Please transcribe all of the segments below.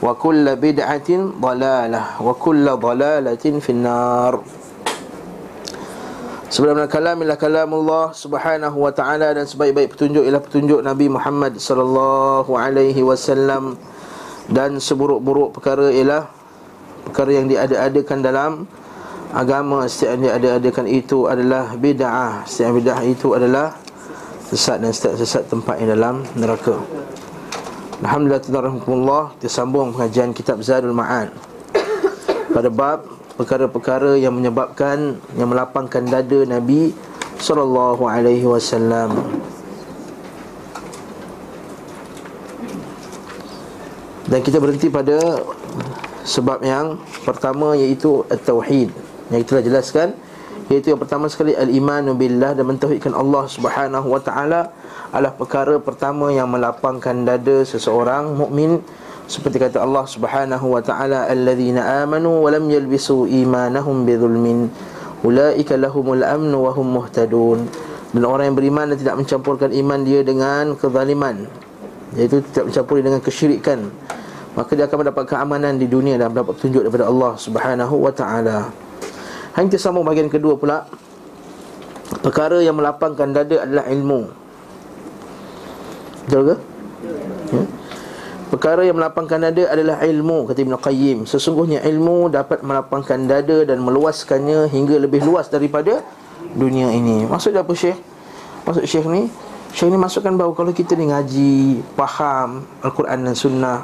wa kullu bid'atin dalalah. Wa kullu dalalatin finnar. Sebenarnya kalam ialah kalam Allah Subhanahu wa taala dan sebaik-baik petunjuk ialah petunjuk Nabi Muhammad sallallahu alaihi wasallam. Dan seburuk-buruk perkara ialah perkara yang diada-adakan dalam agama. Setiap yang diada-adakan itu adalah bid'ah. Setiap bid'ah itu adalah sesat dan setiap sesat tempat yang dalam neraka. Alhamdulillah Alhamdulillah Kita sambung pengajian kitab Zadul Ma'ad Pada bab perkara-perkara yang menyebabkan yang melapangkan dada Nabi sallallahu alaihi wasallam. Dan kita berhenti pada sebab yang pertama iaitu at-tauhid yang kita telah jelaskan iaitu yang pertama sekali al-imanu billah dan mentauhidkan Allah Subhanahu wa taala adalah perkara pertama yang melapangkan dada seseorang mukmin. Seperti kata Allah Subhanahu wa taala alladzina amanu wa lam yalbisu imanahum bidzulmin ulaika lahumul amnu wa hum muhtadun. Dan orang yang beriman dan tidak mencampurkan iman dia dengan kezaliman iaitu tidak mencampuri dengan kesyirikan maka dia akan mendapat keamanan di dunia dan mendapat petunjuk daripada Allah Subhanahu wa taala. Hanya kita sambung bahagian kedua pula Perkara yang melapangkan dada adalah ilmu Betul ke? Ya? Perkara yang melapangkan dada adalah ilmu Kata Ibn Qayyim Sesungguhnya ilmu dapat melapangkan dada Dan meluaskannya hingga lebih luas daripada Dunia ini Maksudnya apa Syekh? Maksud Syekh ni Syekh ni masukkan bahawa kalau kita ni ngaji Faham Al-Quran dan Sunnah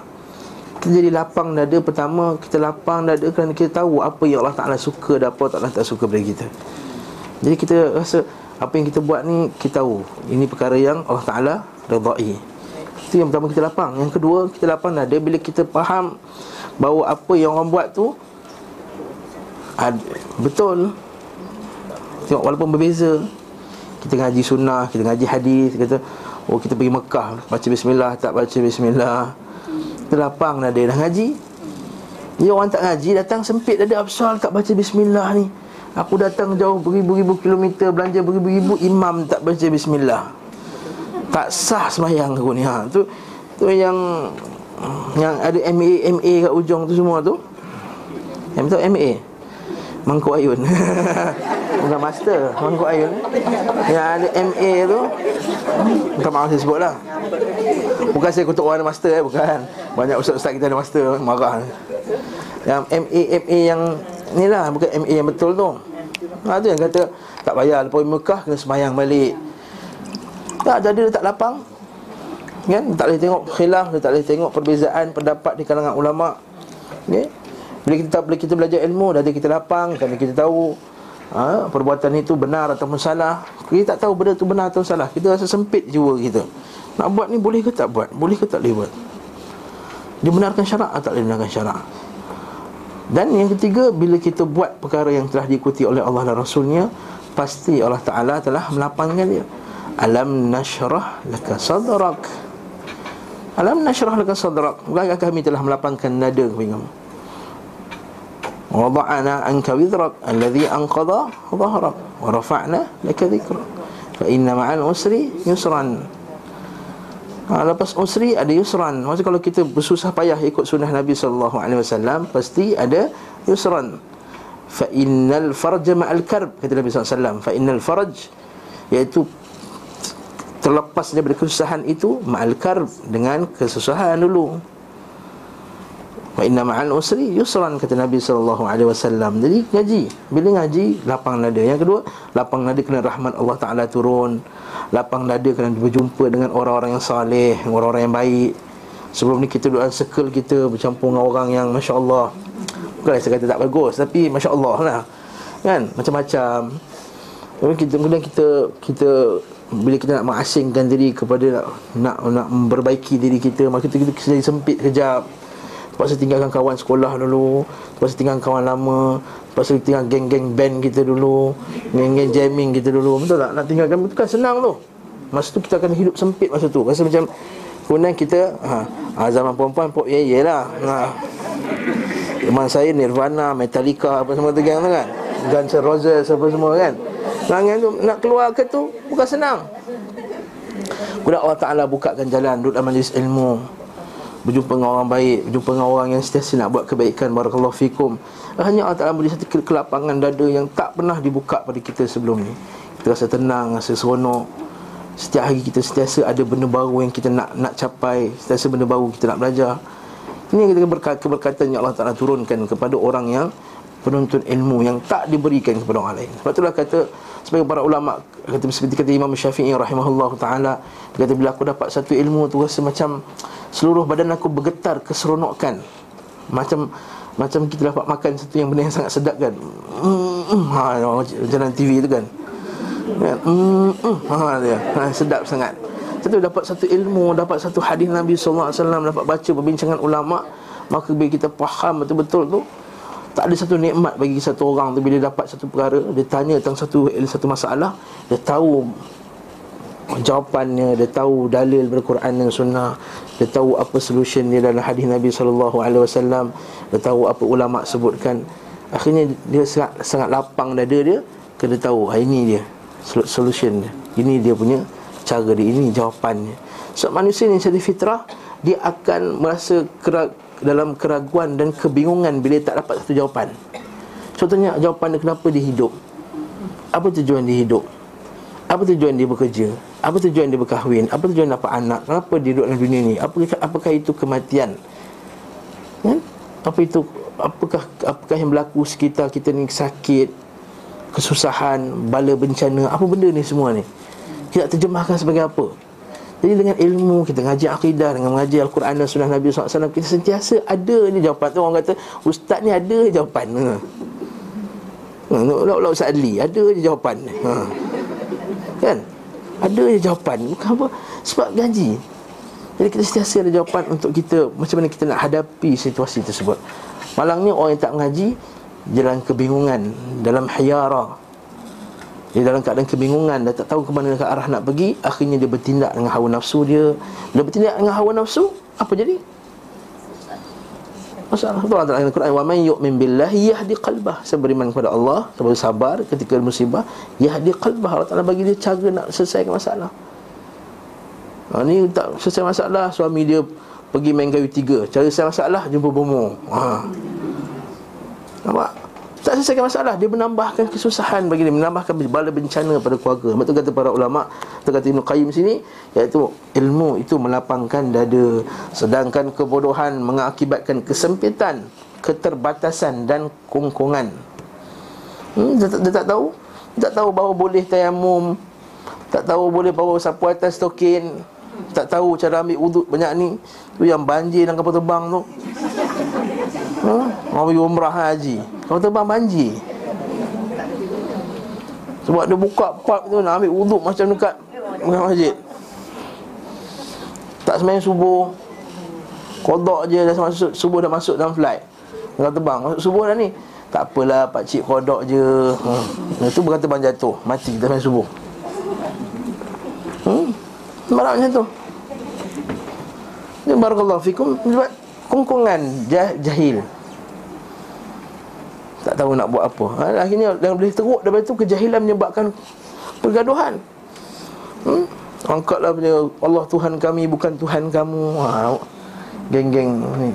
Kita jadi lapang dada Pertama kita lapang dada kerana kita tahu Apa yang Allah Ta'ala suka dan apa Allah tak suka pada kita Jadi kita rasa Apa yang kita buat ni kita tahu Ini perkara yang Allah Ta'ala redai itu yang pertama kita lapang. Yang kedua kita lapang dah. Dia bila kita faham Bahawa apa yang orang buat tu ad, Betul. Tengok walaupun berbeza. Kita ngaji sunnah Kita ngaji hadis Kita Oh kita pergi Mekah Baca bismillah Tak baca bismillah. Kita lapang dia dah ngaji. Dia orang tak ngaji Datang sempit dah dia Absal tak baca bismillah ni. Aku datang jauh beribu-ribu kilometer Belanja beribu-ribu Imam tak baca bismillah tak sah semayang aku ni ha. Tu tu yang yang ada MA MA kat ujung tu semua tu. Yang betul MA. Mangkuk Ayun. Bukan master, Mangkuk Ayun. Yang ada MA tu Bukan maaf saya sebut lah Bukan saya kutuk orang master eh, bukan Banyak ustaz-ustaz kita ada master, marah Yang MA, MA yang Ni lah, bukan MA yang betul tu Ha tu yang kata Tak payah, lepas Mekah kena semayang balik tak jadi dia tak lapang. Kan? Tak boleh tengok khilaf tak boleh tengok perbezaan pendapat di kalangan ulama. Okay? bila kita bila kita belajar ilmu dah kita lapang kerana kita tahu ha, perbuatan itu benar atau salah. Kita tak tahu benda itu benar atau salah. Kita rasa sempit jiwa kita. Nak buat ni boleh ke tak buat? Boleh ke tak boleh buat? Dia benarkan syarak atau tak boleh benarkan syarak? Dan yang ketiga bila kita buat perkara yang telah diikuti oleh Allah dan Rasulnya pasti Allah Taala telah melapangkan dia Alam nashrah laka sadrak. Alam nashrah laka sadrak. Bukankah kami telah melapangkan nada kamu wada'ana anka wizrak alladhi anqadha dhahrak wa rafa'na laka dhikrak fa inna ma'al usri yusran. Ha, lepas usri ada yusran. Maksud kalau kita bersusah payah ikut sunnah Nabi wasallam pasti ada yusran. Fa innal farj ma'al karb kata Nabi wasallam. Fa innal farj iaitu terlepas daripada kesusahan itu ma'al karb dengan kesusahan dulu Wa inna ma'al usri yusran kata Nabi sallallahu alaihi wasallam. Jadi ngaji, bila ngaji lapang dada. Yang kedua, lapang dada kena rahmat Allah Taala turun. Lapang dada kena berjumpa dengan orang-orang yang saleh, orang-orang yang baik. Sebelum ni kita duduk dalam circle kita bercampur dengan orang yang masya-Allah. Bukan saya kata tak bagus, tapi masya-Allah lah. Kan? Macam-macam. Kemudian kita kemudian kita kita bila kita nak mengasingkan diri kepada nak nak, nak memperbaiki diri kita, maka kita kita jadi sempit kejap. Terpaksa tinggalkan kawan sekolah dulu Terpaksa tinggalkan kawan lama Terpaksa tinggal geng-geng band kita dulu Geng-geng jamming kita dulu. Betul tak? Nak tinggalkan itu kan? Senang tu. Masa tu kita akan hidup sempit masa tu. Rasa macam Kemudian kita ha, ha, Zaman perempuan pop ye ye lah ha. Zaman saya Nirvana, Metallica Apa semua tu kan kan? Guns N' Roses apa semua kan Langit tu Nak keluar ke tu Bukan senang Kemudian Allah Ta'ala bukakan jalan Duduk dalam majlis ilmu berjumpa dengan orang baik, berjumpa dengan orang yang sentiasa nak buat kebaikan barakallahu fikum. Hanya Allah Taala beri satu kelapangan dada yang tak pernah dibuka pada kita sebelum ni. Kita rasa tenang, rasa seronok. Setiap hari kita sentiasa ada benda baru yang kita nak nak capai, sentiasa benda baru kita nak belajar. Ini kita berkat keberkatan yang Allah Taala turunkan kepada orang yang penuntut ilmu yang tak diberikan kepada orang lain. Sebab itulah kata sebagai para ulama kata seperti kata Imam Syafi'i rahimahullah taala kata bila aku dapat satu ilmu tu rasa macam seluruh badan aku bergetar keseronokan. Macam macam kita dapat makan satu yang benda yang sangat sedap kan. Mm, ha macam TV tu kan. Kan? Mm, ha dia. Ha, sedap sangat. Satu dapat satu ilmu dapat satu hadis Nabi sallallahu alaihi wasallam dapat baca perbincangan ulama maka bila kita faham betul-betul tu tak ada satu nikmat bagi satu orang tu bila dapat satu perkara. Dia tanya tentang satu satu masalah. Dia tahu jawapannya dia tahu dalil berquran dan sunnah. Dia tahu apa solution dia dalam hadis Nabi sallallahu alaihi wasallam. Dia tahu apa ulama sebutkan. Akhirnya dia sangat sangat lapang dada dia kena tahu ha, ini dia solution dia. Ini dia punya cara dia ini jawapannya. So, manusia ni secara fitrah dia akan merasa kerag, dalam keraguan dan kebingungan bila tak dapat satu jawapan. Contohnya jawapan dia kenapa dia hidup. Apa tujuan dia hidup? Apa tujuan dia bekerja? Apa tujuan dia berkahwin? Apa tujuan dapat anak? Kenapa dia duduk dalam dunia ni? Apakah, apakah itu kematian? Ya? Apa itu apakah apakah yang berlaku sekitar kita ni sakit, kesusahan, bala bencana, apa benda ni semua ni? Kita terjemahkan sebagai apa? Jadi dengan ilmu kita ngaji akidah dengan mengaji Al-Quran dan Sunnah Nabi SAW kita sentiasa ada ni jawapan tu orang kata ustaz ni ada jawapan. Ha. Ha, Ustaz Adli ada je jawapan. Ha. Kan? Ada je jawapan. Bukan apa? Sebab gaji. Jadi kita sentiasa ada jawapan untuk kita macam mana kita nak hadapi situasi tersebut. Malangnya orang yang tak mengaji jalan kebingungan dalam hayara dia dalam keadaan kebingungan Dia tak tahu ke mana ke arah nak pergi Akhirnya dia bertindak dengan hawa nafsu dia. Dia bertindak dengan hawa nafsu Apa jadi? Masalah. Allah dalam Al-Quran Wa man yu'min billahi yahdi qalbah. Saya beriman kepada Allah Saya sabar ketika musibah Yahdi qalbah. Allah Ta'ala bagi dia cara nak selesaikan masalah. Ha, Ni tak selesai masalah Suami dia pergi main kayu tiga. Cara selesai masalah jumpa bomo ha. Nampak? Tak selesaikan masalah. Dia menambahkan kesusahan bagi dia. Menambahkan bala bencana pada keluarga. Betul kata para ulama' Betul kata Ibn Qayyim sini Iaitu ilmu itu melapangkan dada. Sedangkan kebodohan mengakibatkan kesempitan Keterbatasan dan kongkongan. Hmm, dia, tak, dia tak tahu? Dia tak tahu bahawa boleh tayamum. Tak tahu boleh bawa sapu atas tokin Tak tahu cara ambil uduk banyak ni. Tu yang banjir dan kapal terbang tu Ha? Orang pergi umrah haji. Kalau terbang banjir. Sebab dia buka park tu Nak ambil wuduk macam dekat Dekat masjid. Tak semayang subuh. Kodok je dah masuk Subuh dah masuk dalam flight. Kalau terbang Masuk subuh dah ni. Tak apalah pakcik kodok je. Hmm. Itu berkata bang jatuh. Mati kita semayang subuh. Hmm. Marah macam tu. Barakallahu fikum. Sebab kongkongan jah, jahil tahu nak buat apa. Ha, Akhirnya yang boleh teruk daripada itu Kejahilan menyebabkan pergaduhan. Hmm? Angkatlah punya Allah Tuhan kami bukan Tuhan kamu. Ha, Geng-geng ni.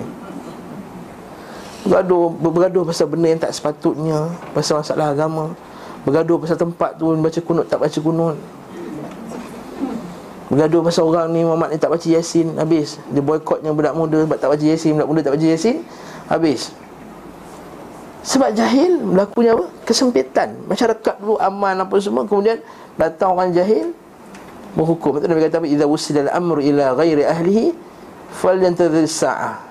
Bergaduh, bergaduh pasal benda yang tak sepatutnya Pasal masalah agama. Bergaduh pasal tempat tu Baca kunut tak baca kunut. Bergaduh pasal orang ni Muhammad ni tak baca Yasin Habis. Dia boykotnya budak muda Sebab tak baca Yasin Budak muda tak baca Yasin Habis Sebab jahil Berlakunya apa? Kesempitan Masyarakat dulu aman apa semua Kemudian Datang orang jahil Berhukum Itu Nabi kata apa? Iza wusidal amru ila ghairi ahlihi Fal yantadhir sa'ah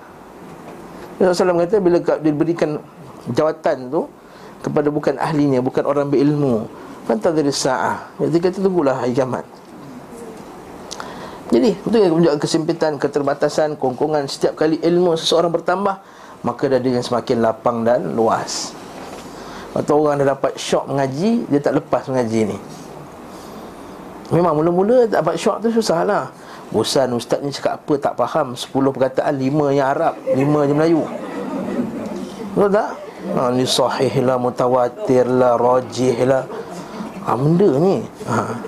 Rasulullah kata bila diberikan jawatan tu kepada bukan ahlinya, bukan orang berilmu, fantadhir sa'ah. Jadi kata tunggulah hari kiamat. Jadi, itu yang menunjukkan kesempitan, keterbatasan, kongkongan setiap kali ilmu seseorang bertambah, maka dadanya semakin lapang dan luas. Atau orang dah dapat syok mengaji, dia tak lepas mengaji ni. Memang mula-mula dapat syok tu susahlah. Bosan ustaz ni cakap apa tak faham 10 perkataan 5 yang Arab 5 yang Melayu Betul tak? Ha, ni sahih lah Mutawatir lah Rajih lah ha, Benda ni ha.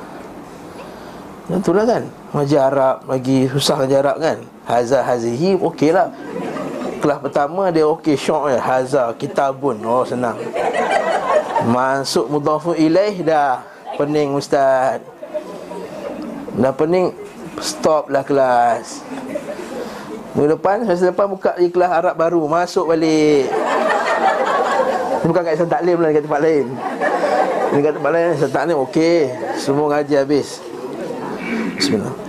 Itulah kan Ngaji Arab lagi susah ngaji Arab kan Hazah hazihi okey lah Kelas pertama dia okey syok ya Hazah kitabun. Oh senang. Masuk mudhafu ilaih dah. Pening ustaz. Dah pening Stop lah kelas. Minggu depan Semester depan buka di kelas Arab baru. Masuk balik. Bukan kat Islam Taklim lah Dekat tempat lain. Ini kat tempat lain Islam Taklim okey. Semua ngaji habis. Bismillah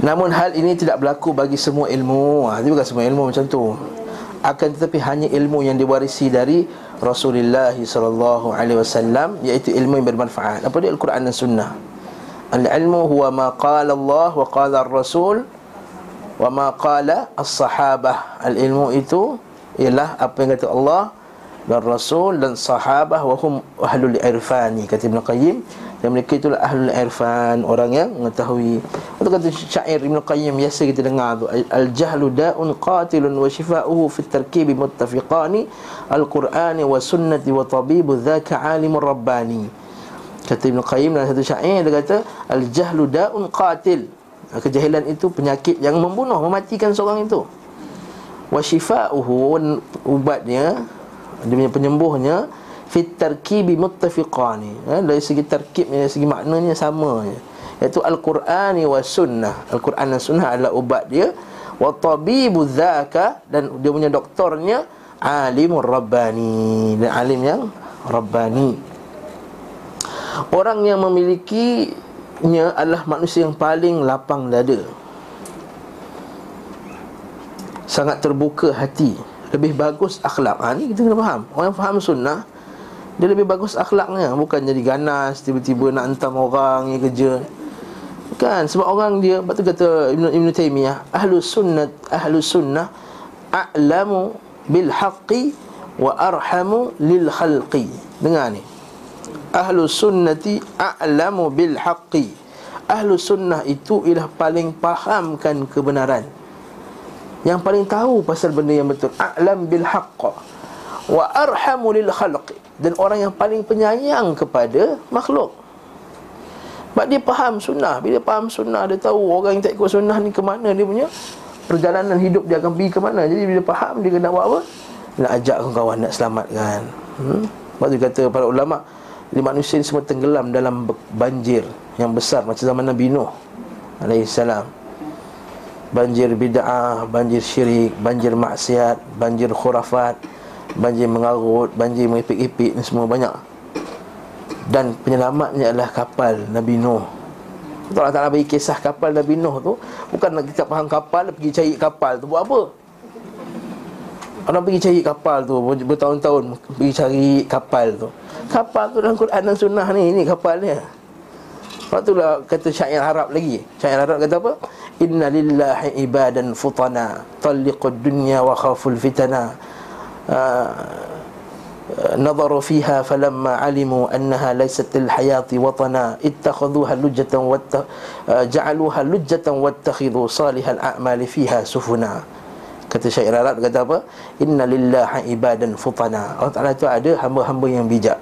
Namun hal ini tidak berlaku bagi semua ilmu ha, Ini bukan semua ilmu macam tu Akan tetapi hanya ilmu yang diwarisi dari Rasulullah sallallahu alaihi wasallam iaitu ilmu yang bermanfaat. Apa dia Al-Quran dan Sunnah? Al-ilmu huwa ma qala Allah wa qala Ar-Rasul wa ma qala as-sahabah. Al-ilmu itu ialah apa yang kata Allah dan Rasul dan sahabah wa hum ahlul irfani kata Ibn Qayyim dan mereka itulah ahlul irfan orang yang mengetahui. Untuk kata syair Ibn Qayyim biasa kita dengar tu. Al jahlu da'un qatilun wa shifa'uhu fi tarkibi muttafiqani al qur'ani wa sunnati wa tabibu dhaka alimur rabbani. Kata Ibn Qayyim dalam satu syair dia kata al jahlu da'un qatil. Kejahilan itu penyakit yang membunuh mematikan seorang itu. Wa shifa'uhu ubatnya dia punya penyembuhnya fit tarkibi muttafiqani. Eh, dari segi tarkibnya dari segi maknanya sama je. Iaitu al-Quran wa sunnah. al-Quran dan sunnah adalah ubat dia. Wa tabibu dzaka dan dia punya doktornya alimur rabbani. Dan alim yang rabbani. Orang yang memilikinya adalah manusia yang paling lapang dada. Sangat terbuka hati. Lebih bagus akhlak. Ha, ni kita kena faham. Orang yang faham sunnah dia lebih bagus akhlaknya Bukan jadi ganas Tiba-tiba nak hentam orang yang kerja. Kan? Sebab orang dia Lepas tu kata Ibn, Ibn Taymiyah Ahlu sunnah Ahlu sunnah A'lamu bil haqqi Wa arhamu lil khalqi. Dengar ni. Ahlu sunnati A'lamu bil haqqi. Ahlu sunnah itu Ialah paling fahamkan kebenaran. Yang paling tahu Pasal benda yang betul. A'lam bil haqqa Wa arhamu lil khalqi dan orang yang paling penyayang kepada makhluk. Sebab dia faham sunnah. Bila faham sunnah, dia tahu orang yang tak ikut sunnah ni ke mana dia punya perjalanan hidup dia akan pergi ke mana. Jadi bila faham, dia kena buat apa? Nak ajak kawan-kawan nak selamatkan. Hmm? Sebab tu kata para ulama, di manusia ni semua tenggelam dalam banjir yang besar macam zaman Nabi Nuh alaihissalam. Banjir bid'ah, banjir syirik, banjir maksiat, banjir khurafat, Banjir mengarut Banjir mengipik-ipik Ini semua banyak. Dan penyelamatnya adalah kapal Nabi Nuh. Allah Ta'ala bagi kisah kapal Nabi Nuh tu Bukan kita faham kapal Pergi cari kapal tu Buat apa? Orang pergi cari kapal tu Bertahun-tahun Pergi cari kapal tu. Kapal tu dalam Quran dan Sunnah ni Ini kapalnya Lepas tu lah kata syair Arab lagi. Syair Arab kata apa? Inna lillahi ibadan futana Talliqud dunya wa khaful fitana نظروا فيها فلما علموا أنها ليست للحياة وطنا اتخذوها لجة وات... جعلوها لجة واتخذوا صالح الأعمال فيها سفنا Kata syair Arab kata apa? Inna lillahi ibadan futana. Allah Ta'ala itu ada hamba-hamba yang bijak.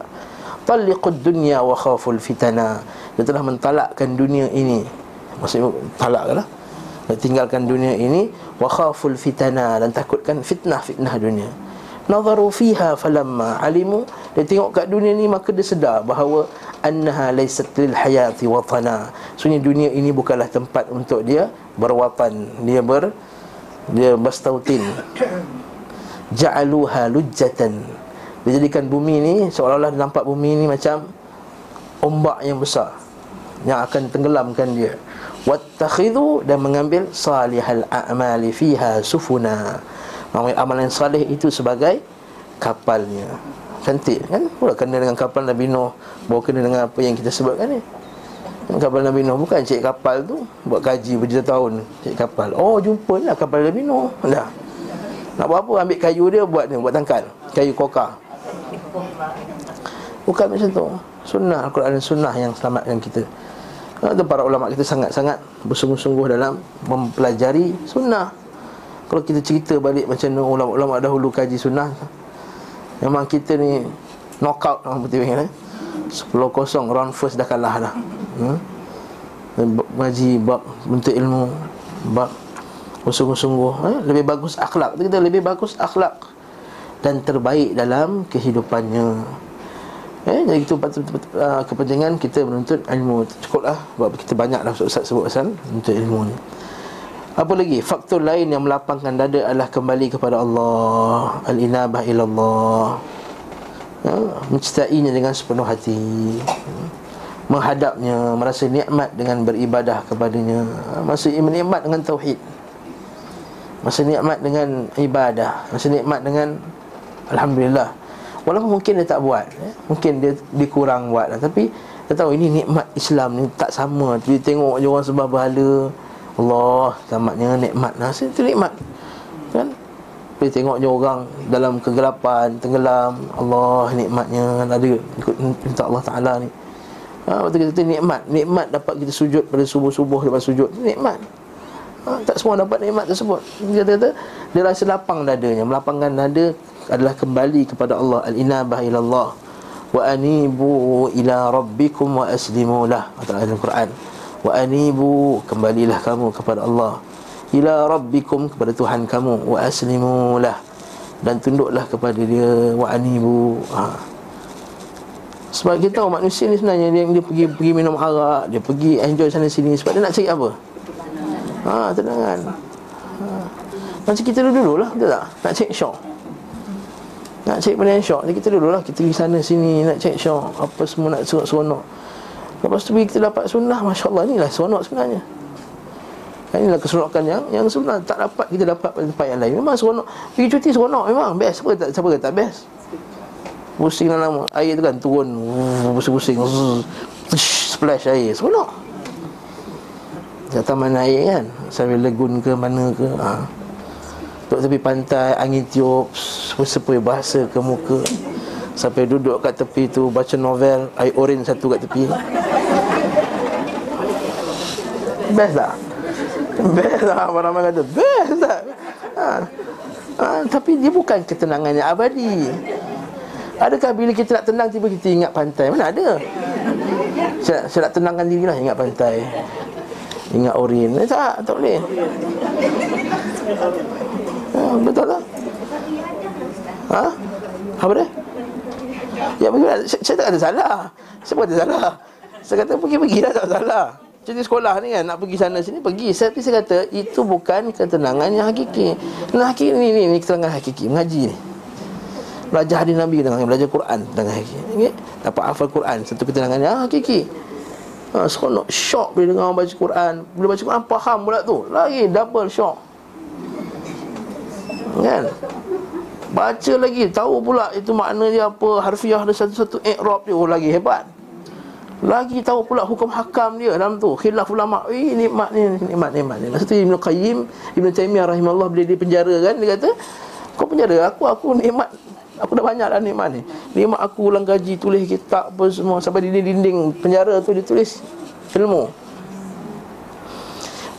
Taliqud dunya wa khaful fitana. Dia telah mentalakkan dunia ini. Maksudnya talak lah. Dia tinggalkan dunia ini wa khaful fitana dan takutkan fitnah-fitnah dunia. Nazaru fiha falamma alimu. Dia tengok kat dunia ni maka dia sedar bahawa Annaha laysat lil hayati watana. Sebenarnya dunia ini bukanlah tempat untuk dia berwatan. Dia ber dia bastautin Ja'aluha lujjatan. Dia jadikan bumi ni Seolah-olah nampak bumi ni macam Ombak yang besar Yang akan tenggelamkan dia. Wattakhidhu dan mengambil Salihal a'mali fiha sufuna Mengambil amalan salih itu sebagai Kapalnya. Cantik kan? Pula kena dengan kapal Nabi Nuh. Bawa kena dengan apa yang kita sebutkan ni? Kapal Nabi Nuh. Bukan cek kapal tu. Buat kaji berjuta tahun Cek kapal. Oh jumpa lah kapal Nabi Nuh. Dah. Nak buat apa? Ambil kayu dia buat ni Buat tangkal. Kayu koka. Bukan macam tu. Sunnah Al-Quran dan sunnah yang selamatkan kita. Ada para ulama kita sangat-sangat Bersungguh-sungguh dalam Mempelajari sunnah Kalau kita cerita balik macam Ulama-ulama dahulu kaji sunnah Memang kita ni Knockout orang betul eh? 10-0 round first dah kalah dah hmm? Ngaji bab bentuk ilmu Bab Sungguh-sungguh eh? Lebih bagus akhlak Kita lebih bagus akhlak Dan terbaik dalam kehidupannya eh? Jadi itu uh, kepentingan kita menuntut ilmu Cukup lah kita banyak dah Ustaz sebut pasal Menuntut ilmu ni apa lagi? Faktor lain yang melapangkan dada adalah kembali kepada Allah. Al-inabah ilallah. Ya, Mencintainya dengan sepenuh hati. Menghadapnya Merasa nikmat dengan beribadah kepadanya. Merasa nikmat dengan tauhid. Merasa nikmat dengan ibadah. Merasa nikmat dengan Alhamdulillah. Walaupun mungkin dia tak buat ya. Mungkin dia dikurang buat lah. Tapi dia tahu ini nikmat Islam ni tak sama. Dia tengok orang sebab berhala Allah Tamatnya nikmat. Nasi itu nikmat Kan? Tapi tengoknya orang dalam kegelapan, tenggelam Allah nikmatnya. Ada ikut minta Allah Ta'ala ni. Ha, Waktu kita tu nikmat. Nikmat dapat kita sujud pada subuh-subuh lepas sujud. Nikmat. Ha, Tak semua dapat nikmat tersebut. Dia kata Dia rasa lapang dadanya. Melapangkan dada adalah kembali kepada Allah. Al-inabah ilallah Wa anibu ila rabbikum wa aslimu lah. Dalam Quran Wa anibu Kembalilah kamu kepada Allah. Ila rabbikum kepada Tuhan kamu wa aslimu lah. Dan tunduklah kepada dia wa anibu ha. sebab kita tahu manusia ni sebenarnya dia, dia pergi pergi minum arak dia pergi enjoy sana sini. Sebab dia nak cari apa? Ha tenangan ha. macam kita dulu-dulu lah betul tak? Nak cek shock nak cek benda yang shock kita dulu lah kita pergi sana sini nak cek shock apa semua nak seronok lepas tu kita dapat sunnah Masya Allah inilah seronok sebenarnya Inilah keseronokan yang yang sebenarnya tak dapat kita dapat pada tempat yang lain. Memang seronok. Pergi cuti seronok memang best. Siapa tak siapa kata tak best? Pusing dalam air tu kan turun pusing-pusing. Splash air. Seronok. Jatuh mana air kan Sambil legun ke mana ke ha. Duduk tepi pantai Angin tiup Sepoi bahasa ke muka Sampai duduk kat tepi tu Baca novel Air orange satu kat tepi. Best tak? Best lah Ramai kata Best tak? Ha. Ha, Tapi dia bukan ketenangan yang abadi. Adakah bila kita nak tenang Tiba kita ingat pantai? Mana ada. Saya, saya nak tenangkan diri lah Ingat pantai. Ingat orin eh, Tak, tak boleh. Ha, Betul tak? Ha? Apa dia? Ya, saya, saya tak ada salah. Saya ada salah. Saya kata pergi-pergi lah tak salah. Jadi sekolah ni kan Nak pergi sana sini Pergi. Tapi saya kata Itu bukan ketenangan yang hakiki. Nah hakiki ni Ni, ni ketenangan hakiki Mengaji ni. Belajar hadis Nabi ketenangan Belajar Quran Ketenangan hakiki. Okay? Dapat hafal Quran Satu ketenangan yang hakiki. Ha, Seronok Shock bila dengar orang baca Quran. Bila baca Quran Faham pula tu. Lagi double shock. Kan Baca lagi. Tahu pula itu makna dia apa. Harfiah ada satu-satu Iqrab dia. Oh lagi hebat. Lagi tahu pula hukum hakam dia dalam tu. Khilaf ulama' Eh nikmat ni Nikmat nikmat ni Masa tu Ibn Qayyim Ibn Taymiyah rahimahullah Bila dia penjara kan Dia kata Kau penjara? Aku Aku nikmat. Aku dah banyak dah nikmat ni. Nikmat aku ulang gaji Tulis kitab apa semua Sampai di dinding penjara tu Dia tulis ilmu.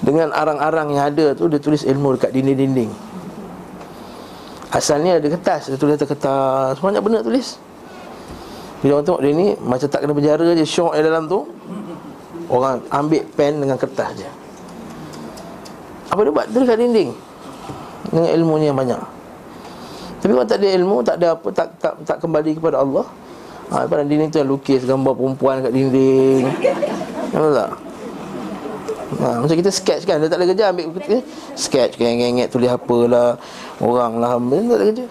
Dengan arang-arang yang ada tu Dia tulis ilmu dekat dinding-dinding Asalnya ada kertas Dia tulis atas kertas. Banyak benda tulis. Bila orang tengok dia ni Macam tak kena penjara je Syok yang dalam tu Orang ambil pen dengan kertas je Apa dia buat? Dia dekat dinding. Dengan ilmunya yang banyak. Tapi kalau tak ada ilmu Tak ada apa Tak tak, tak kembali kepada Allah ha, Pada dinding tu yang lukis Gambar perempuan kat dinding. Nampak tak? Ha, macam kita sketch kan Dia tak ada kerja ambil kita Sketch Geng-geng tulis apalah Orang lah Dia tak ada kerja.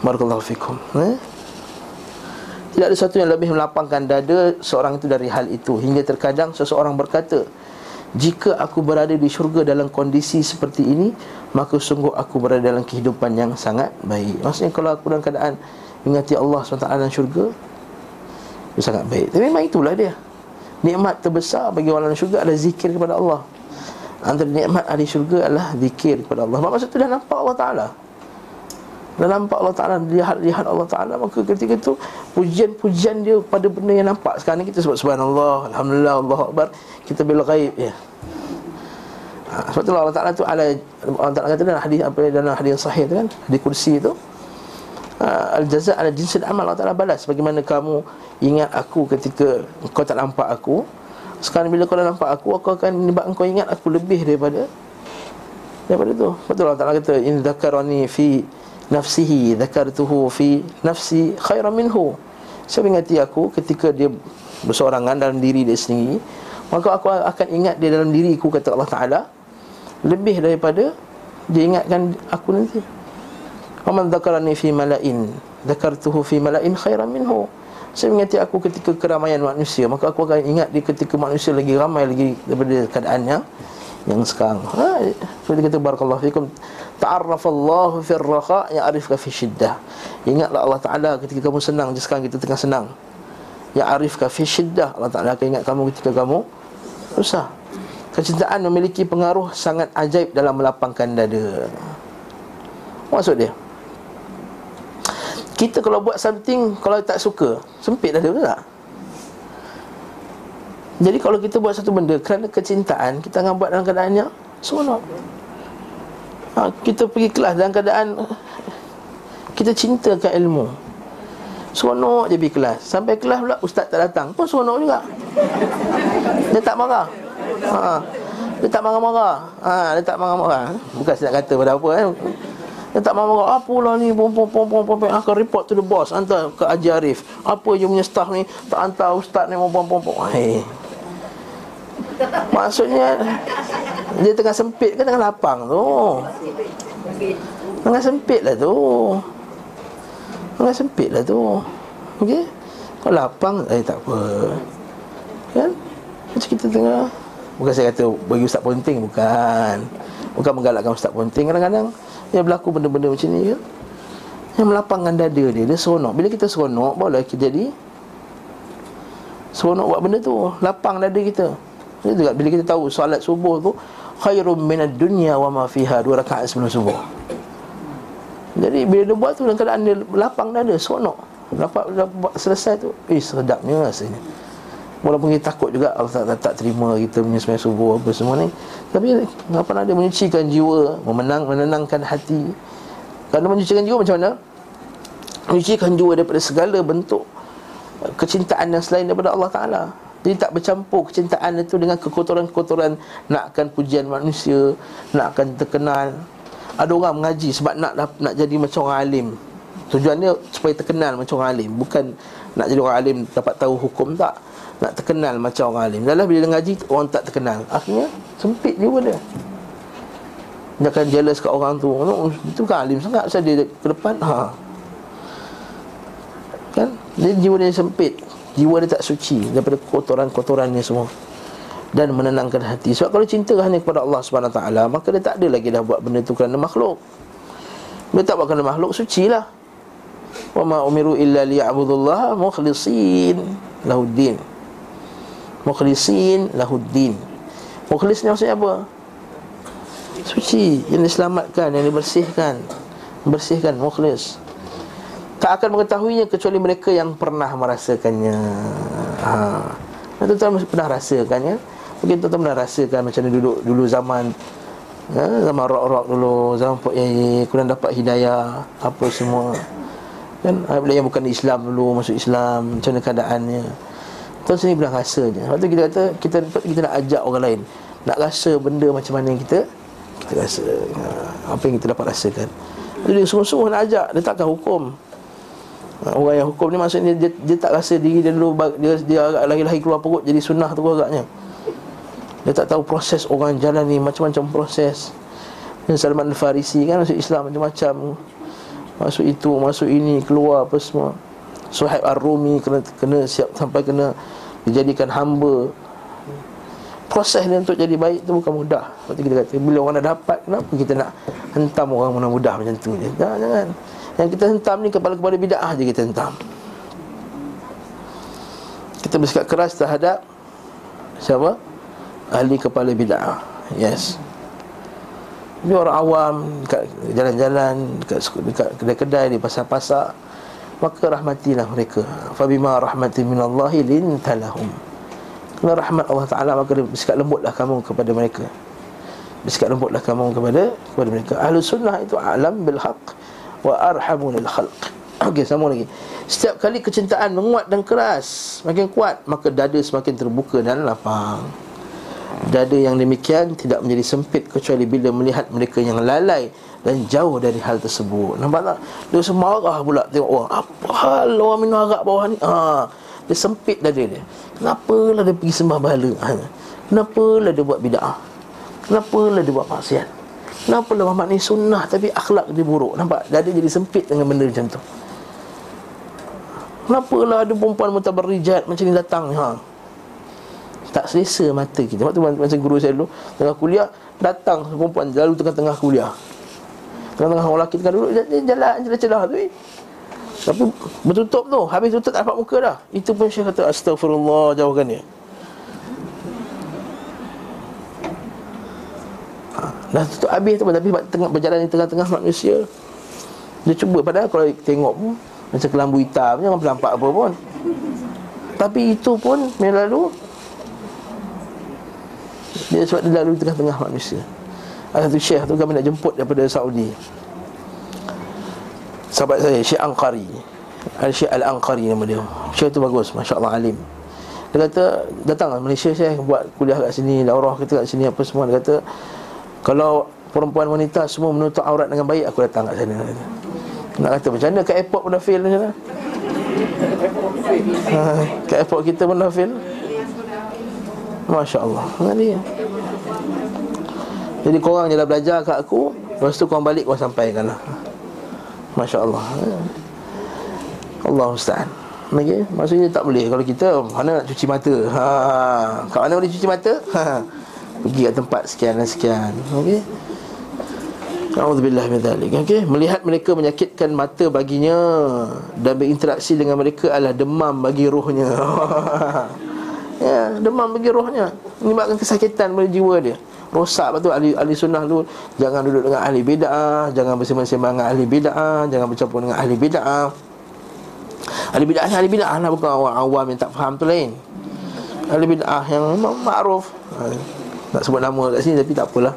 Barakallahu fikum eh? Tidak ada sesuatu yang lebih melapangkan dada Seorang itu dari hal itu. Hingga terkadang seseorang berkata Jika aku berada di syurga dalam kondisi seperti ini Maka sungguh aku berada dalam kehidupan yang sangat baik. Maksudnya kalau aku dalam keadaan Mengingati Allah SWT dalam syurga Itu sangat baik. Tapi memang itulah dia. Nikmat terbesar bagi orang syurga adalah zikir kepada Allah Antara nikmat ahli syurga adalah zikir kepada Allah. Maksud itu dah nampak Allah Ta'ala. Dah nampak Allah Ta'ala Lihat-lihat Allah Ta'ala Maka ketika itu Pujian-pujian dia pada benda yang nampak. Sekarang ni kita sebut Subhanallah Alhamdulillah Allah Akbar Kita bila gaib ya. Ha, sebab itulah Allah Ta'ala tu ala, Allah Ta'ala kata dalam hadis apa dalam hadis sahih tu kan Hadis kursi tu. Uh, Al-jaza' ala jinsil amal Allah Ta'ala balas Bagaimana kamu ingat aku ketika kau tak nampak aku Sekarang bila kau dah nampak aku Aku akan menyebabkan kau ingat aku lebih daripada Daripada tu. Betul Allah Ta'ala kata In dhakarani fi nafsihi Dhakartuhu fi nafsi khairan minhu. Saya ingati aku ketika dia bersorangan dalam diri dia sendiri Maka aku akan ingat dia dalam diriku Kata Allah Ta'ala Lebih daripada Dia ingatkan aku nanti. Waman dhakarani fi mala'in Dhakartuhu fi mala'in khairan minhu Saya mengingati aku ketika keramaian manusia. Maka aku akan ingat dia ketika manusia lagi ramai lagi Daripada keadaannya Yang sekarang. Ha, Seperti kata Barakallahu fikum. Ta'arrafallahu fir raha Ya'arifka fi syiddah Ingatlah Allah Ta'ala ketika kamu senang Sekarang kita tengah senang. Ya'arifka fi syiddah Allah Ta'ala akan ingat kamu ketika kamu Susah. Kecintaan memiliki pengaruh sangat ajaib dalam melapangkan dada. Maksud dia kita kalau buat something Kalau tak suka Sempit dah dia tak? Jadi kalau kita buat satu benda Kerana kecintaan Kita akan buat dalam keadaannya Seronok. Ha, Kita pergi kelas dalam keadaan Kita cintakan ilmu. Seronok je pergi kelas. Sampai kelas pula Ustaz tak datang Pun seronok juga. Dia tak marah. Ha, Dia tak marah-marah. Ha, Dia tak marah-marah. Bukan saya nak kata pada apa eh. Dia tak mahu marah Apalah ni pom pom pom pom pom Akan report to the boss Hantar ke Haji Arif. Apa je punya staff ni? Tak hantar ustaz ni pom pom pom pom. Hey. Maksudnya Dia tengah sempit ke tengah lapang tu? Tengah sempit lah tu. Tengah sempit lah tu. Okey? Kalau lapang? Eh tak apa. Kan? Macam kita tengah. Bukan saya kata Bagi ustaz penting Bukan. Bukan menggalakkan ustaz penting Kadang-kadang yang berlaku benda-benda macam ni kan Yang melapangkan dada dia Dia seronok. Bila kita seronok Barulah kita jadi Seronok buat benda tu. Lapang dada kita. Juga Bila kita tahu Solat subuh tu Khairum minad dunya wa ma fiha Dua rakaat sebelum subuh. Jadi bila dia buat tu Dalam keadaan dia lapang dada Seronok. Dapat, dapat selesai tu Eh sedapnya rasanya. Walaupun kita takut juga Allah tak, tak, tak terima kita punya sembahyang subuh apa semua ni Tapi apa nak dia menyucikan jiwa Memenang, menenangkan hati. Kerana menyucikan jiwa macam mana? Menyucikan jiwa daripada segala bentuk Kecintaan yang selain daripada Allah Ta'ala. Jadi tak bercampur kecintaan itu dengan kekotoran-kekotoran Nakkan pujian manusia Nakkan terkenal. Ada orang mengaji sebab nak nak jadi macam orang alim. Tujuannya supaya terkenal macam orang alim Bukan nak jadi orang alim dapat tahu hukum tak nak terkenal macam orang alim. Dalam bila dia ngaji orang tak terkenal. Akhirnya sempit jiwa dia. Dia akan jealous kat orang tu. Oh, Itu kan alim sangat Saya dia ke depan. Ha. Kan? Dia jiwa dia sempit. Jiwa dia tak suci Daripada kotoran-kotoran ni semua. Dan menenangkan hati. Sebab kalau cinta hanya kepada Allah SWT Maka dia tak ada lagi dah buat benda tu kerana makhluk. Dia tak buat kerana makhluk, suci lah. Wa ma umiru illa liya'budullah mukhlisin lahuddin mukhlisin lahuddin. Mukhlis ni maksudnya apa? Suci yang diselamatkan yang dibersihkan. Bersihkan mukhlis. Tak akan mengetahuinya kecuali mereka yang pernah merasakannya. Ha. Tuan-tuan pernah rasakan ya? Mungkin tuan-tuan pernah rasakan macam ni duduk dulu zaman ha, Zaman rock-rock dulu Zaman Pok Yai Kemudian dapat hidayah Apa semua. Kan Bila yang bukan Islam dulu Masuk Islam Macam mana keadaannya Tuan sini bilang rasa je. Lepas tu kita kata kita, kita nak ajak orang lain. Nak rasa benda macam mana yang kita Kita rasa. Ha, Apa yang kita dapat rasakan. Jadi sungguh-sungguh nak ajak. Dia takkan hukum. Ha, Orang yang hukum ni maksudnya dia, dia tak rasa diri dia dulu Dia, dia agak lahir-lahir keluar perut Jadi sunnah tu agaknya. Dia tak tahu proses orang jalan ni Macam-macam proses. Salman Al-Farisi kan masuk Islam macam-macam. Masuk itu, masuk ini, keluar apa semua. Suhaib Ar-Rumi kena, kena siap sampai kena dijadikan hamba. Proses dia untuk jadi baik tu bukan mudah. Seperti kita kata Bila orang dah dapat Kenapa kita nak hentam orang mana mudah macam tu Jangan, jangan. Yang kita hentam ni kepala-kepala bida'ah je kita hentam. Kita bersikap keras terhadap Siapa? Ahli kepala bida'ah Yes. Ini orang awam Dekat jalan-jalan Dekat, dekat kedai-kedai Di pasar-pasar maka rahmatilah mereka. Fabima rahmatin minallahi lintalahum. Kerana rahmat Allah Taala maka bersikap lembutlah kamu kepada mereka. Bersikap lembutlah kamu kepada kepada mereka. Ahli sunnah itu alam bil haq wa arhamu lil khalq. Okey sama lagi. Setiap kali kecintaan menguat dan keras makin kuat maka dada semakin terbuka dan lapang. Dada yang demikian tidak menjadi sempit kecuali bila melihat mereka yang lalai dan jauh dari hal tersebut. Nampak tak? Dia semarah pula tengok orang. Apa hal orang minum arak bawah ni? Ha, dia sempit dada dia. Kenapalah dia pergi sembah bahala? Ha. Kenapalah dia buat bid'ah? Kenapalah dia buat maksiat? Kenapalah Muhammad ni sunnah tapi akhlak dia buruk? Nampak? Dada jadi sempit dengan benda macam tu. Kenapalah ada perempuan mutabarrijat macam ni datang? Ha. Tak selesa mata kita. Waktu macam guru saya dulu tengah kuliah datang perempuan lalu tengah-tengah kuliah. Tengah-tengah orang lelaki tengah duduk Dia jalan celah-celah tu eh. Tapi bertutup tu Habis tutup tak dapat muka dah. Itu pun Syekh kata Astaghfirullah Jauhkan dia. Ha, Dah tutup habis tu Tapi tengah berjalan di tengah-tengah manusia. Dia cuba padahal kalau tengok pun Macam kelambu hitam Jangan nampak apa pun. Tapi itu pun Melalui Dia sebab dia lalu di tengah-tengah manusia ada satu syekh tu kami nak jemput daripada Saudi. Sahabat saya, Syekh Angkari Al-Syekh Al-Angkari nama dia. Syekh tu bagus, Masya Allah alim. Dia kata, datang lah Malaysia Syekh. Buat kuliah kat sini, daurah kita kat sini Apa semua, dia kata Kalau perempuan wanita semua menutup aurat dengan baik Aku datang kat sana. Nak kata macam mana, kat airport pun dah fail macam mana ha, Kat airport kita pun dah fail. Masya Allah Nanti jadi korang je dah belajar kat aku Lepas tu korang balik korang sampaikan lah Masya Allah Allah Ustaz okay? Maksudnya tak boleh Kalau kita mana nak cuci mata ha. Kat mana boleh cuci mata ha. Pergi kat tempat sekian dan sekian Okey Alhamdulillah min dhalik? Melihat mereka menyakitkan mata baginya Dan berinteraksi dengan mereka adalah demam bagi rohnya Ya, demam bagi rohnya Menyebabkan kesakitan pada jiwa dia rosak. Betul ahli ahli sunnah tu jangan duduk dengan ahli bidah jangan bersembang-sembang dengan ahli bidah jangan bercampur dengan ahli bidah. Ahli bidah ni ahli bidah lah bukan orang awam yang tak faham tu lain. Ahli bidah yang makruf ha, nak sebut nama kat sini tapi tak apalah.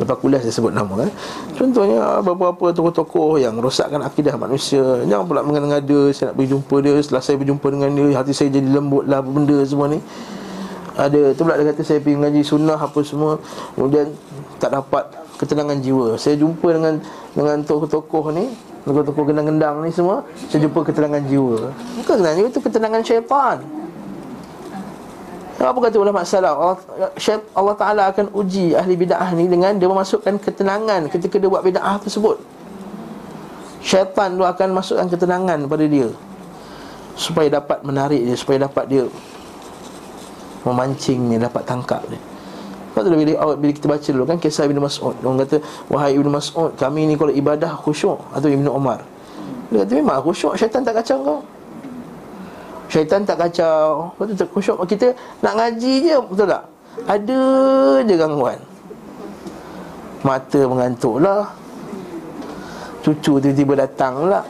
Lepas kuliah saya sebut nama kan Contohnya beberapa tokoh-tokoh yang rosakkan akidah manusia. Jangan pula mengada-ngada Saya nak berjumpa dia Setelah saya berjumpa dengan dia Hati saya jadi lembut lah benda semua ni ada tu pula dia kata saya pergi mengaji sunnah apa semua kemudian tak dapat ketenangan jiwa. Saya jumpa dengan dengan tokoh-tokoh ni tokoh-tokoh gendang-gendang ni semua saya jumpa ketenangan jiwa. Bukan ketenangan jiwa itu ketenangan syaitan. Apa kata ulama salaf? Allah, Allah Ta'ala akan uji ahli bid'ah ni dengan dia memasukkan ketenangan ketika dia buat bid'ah tersebut. Syaitan tu akan masukkan ketenangan pada dia supaya dapat menarik dia supaya dapat dia memancingnya dapat tangkap dia Lepas tu bila, bila kita baca dulu kan kisah Ibn Mas'ud. Orang kata Wahai Ibn Mas'ud Kami ni kalau ibadah khusyuk Atau Ibn Umar Dia kata memang khusyuk Syaitan tak kacau kau. Syaitan tak kacau. Lepas tu tak khusyuk. Kita nak ngaji je Betul tak? Ada je gangguan. Mata mengantuk lah. Cucu tiba-tiba datang lah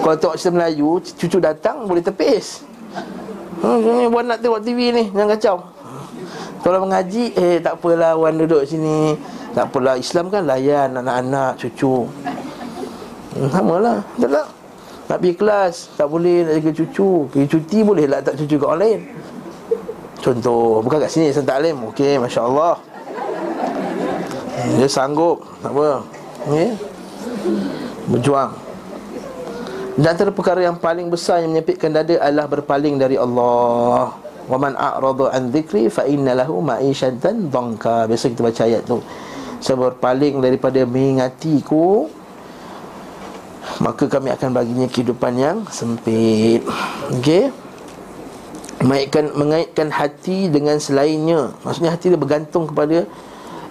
Kalau tengok cerita Melayu Cucu datang boleh tepis Hmm, buat nak tengok TV ni Jangan kacau. Kalau mengaji Eh tak apalah Wan duduk sini. Tak apalah Islam kan layan anak-anak, cucu. Hmm, Sama lah Tak? Tak Nak pergi kelas Tak boleh nak jaga cucu. Pergi cuti boleh lah tak cucu kat orang lain. Contoh Bukan kat sini Saya taklim Okey Masya Allah Dia sanggup Tak apa. Okay. Berjuang dan antara perkara yang paling besar yang menyempitkan dada adalah berpaling dari Allah. Wa man a'rada an dzikri fa inna lahu ma'isyatan dhanka. Biasa kita baca ayat tu. Saya berpaling daripada mengingatiku maka kami akan baginya kehidupan yang sempit. Okey. Mengaitkan, mengaitkan hati dengan selainnya Maksudnya hati dia bergantung kepada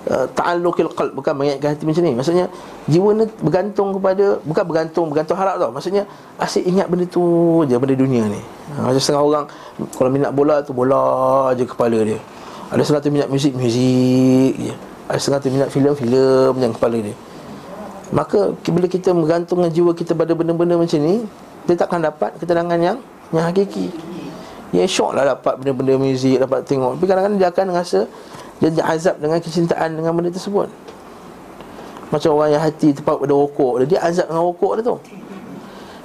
uh, Ta'alluqil qalb Bukan mengaitkan hati macam ni. Maksudnya Jiwa ni bergantung kepada Bukan bergantung Bergantung harap tau. Maksudnya Asyik ingat benda tu je Benda dunia ni. Ha, Macam setengah orang Kalau minat bola tu Bola je kepala dia. Ada setengah tu minat muzik Muzik je. Ada setengah tu minat filem Filem yang kepala dia. Maka bila kita menggantungkan jiwa kita pada benda-benda macam ni Dia takkan dapat ketenangan yang Yang hakiki. Dia syok lah dapat benda-benda muzik Dapat tengok. Tapi kadang-kadang dia akan rasa Dia azab dengan kecintaan dengan benda tersebut. Macam orang yang hati terpaut pada rokok dia, dia azab dengan rokok dia tu.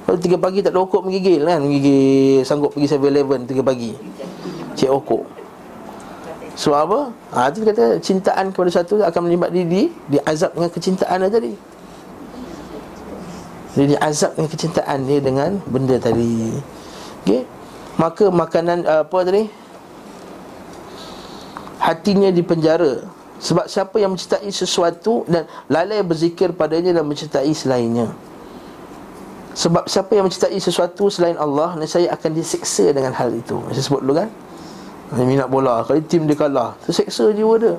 Kalau tiga pagi tak ada rokok menggigil kan? Menggigil Sanggup pergi 7-Eleven tiga pagi. Cek rokok. Sebab apa? Ha, itu kata cintaan kepada satu akan melibat diri Dia azab dengan kecintaan dia tadi. Jadi azab dengan kecintaan dia dengan benda tadi. Okay Maka makanan apa tadi Hatinya di penjara sebab siapa yang mencintai sesuatu dan lalai berzikir padanya dan mencintai selainnya. Sebab siapa yang mencintai sesuatu selain Allah, saya akan disiksa dengan hal itu. Saya sebut dulu kan? Minat bola, kalau tim dia kalah, tersiksa jiwa dia.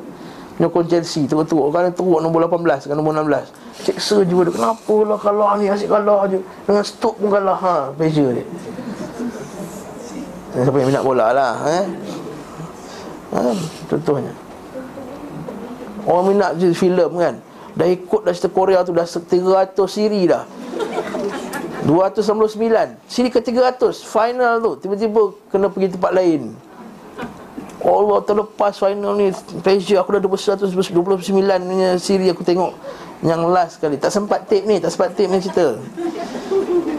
Nyokong Chelsea, teruk-teruk. Kalau teruk nombor 18, kan nombor 16. Siksa jiwa dia. Kenapa lah kalah ni, asyik kalah je. Dengan stok pun kalah. Ha, pressure dia. Siapa yang minat bola lah. Eh? Ha, contohnya. Orang minat je filem kan. Dah ikut dah cerita Korea tu Dah 300 siri dah. 299 Siri ke 300 Final tu Tiba-tiba Kena pergi tempat lain. Allah terlepas final ni. Pressure aku dah 229 punya siri aku tengok Yang last kali Tak sempat tape ni Tak sempat tape ni cerita.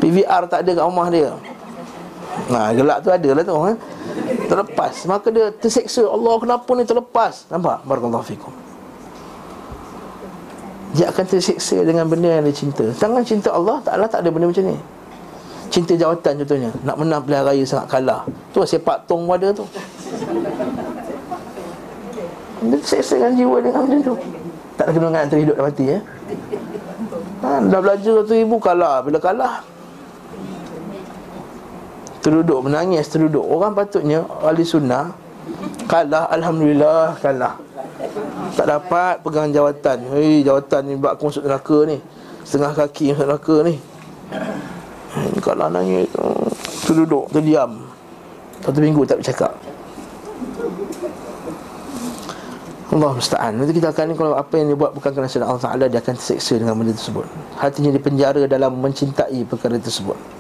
PVR tak ada kat rumah dia. Nah, gelak tu ada lah tu ha? Terlepas. Maka dia terseksa Allah kenapa ni terlepas? Nampak? Barakallahu fikum. Dia akan tersiksa dengan benda yang dia cinta. Tangan cinta Allah Taklah tak ada benda macam ni. Cinta jawatan contohnya. Nak menang pilihan raya sangat kalah. Tu lah sepak tong pada tu. Dia tersiksa dengan jiwa dengan macam tu. Tak ada kena antara hidup dan mati ya? ha, Dah belajar tu ibu kalah. Bila kalah Terduduk menangis terduduk. Orang patutnya Ahli sunnah Kalah Alhamdulillah Kalah. Tak dapat pegang jawatan. Hei jawatan ni buat aku masuk neraka ni. Setengah kaki masuk neraka ni. Ini kalau nangis. Tu duduk, tu diam Satu minggu tak bercakap. Allah musta'an. Nanti kita akan kalau apa yang dia buat bukan kerana Allah Ta'ala Dia akan terseksa dengan benda tersebut. Hatinya dipenjara dalam mencintai perkara tersebut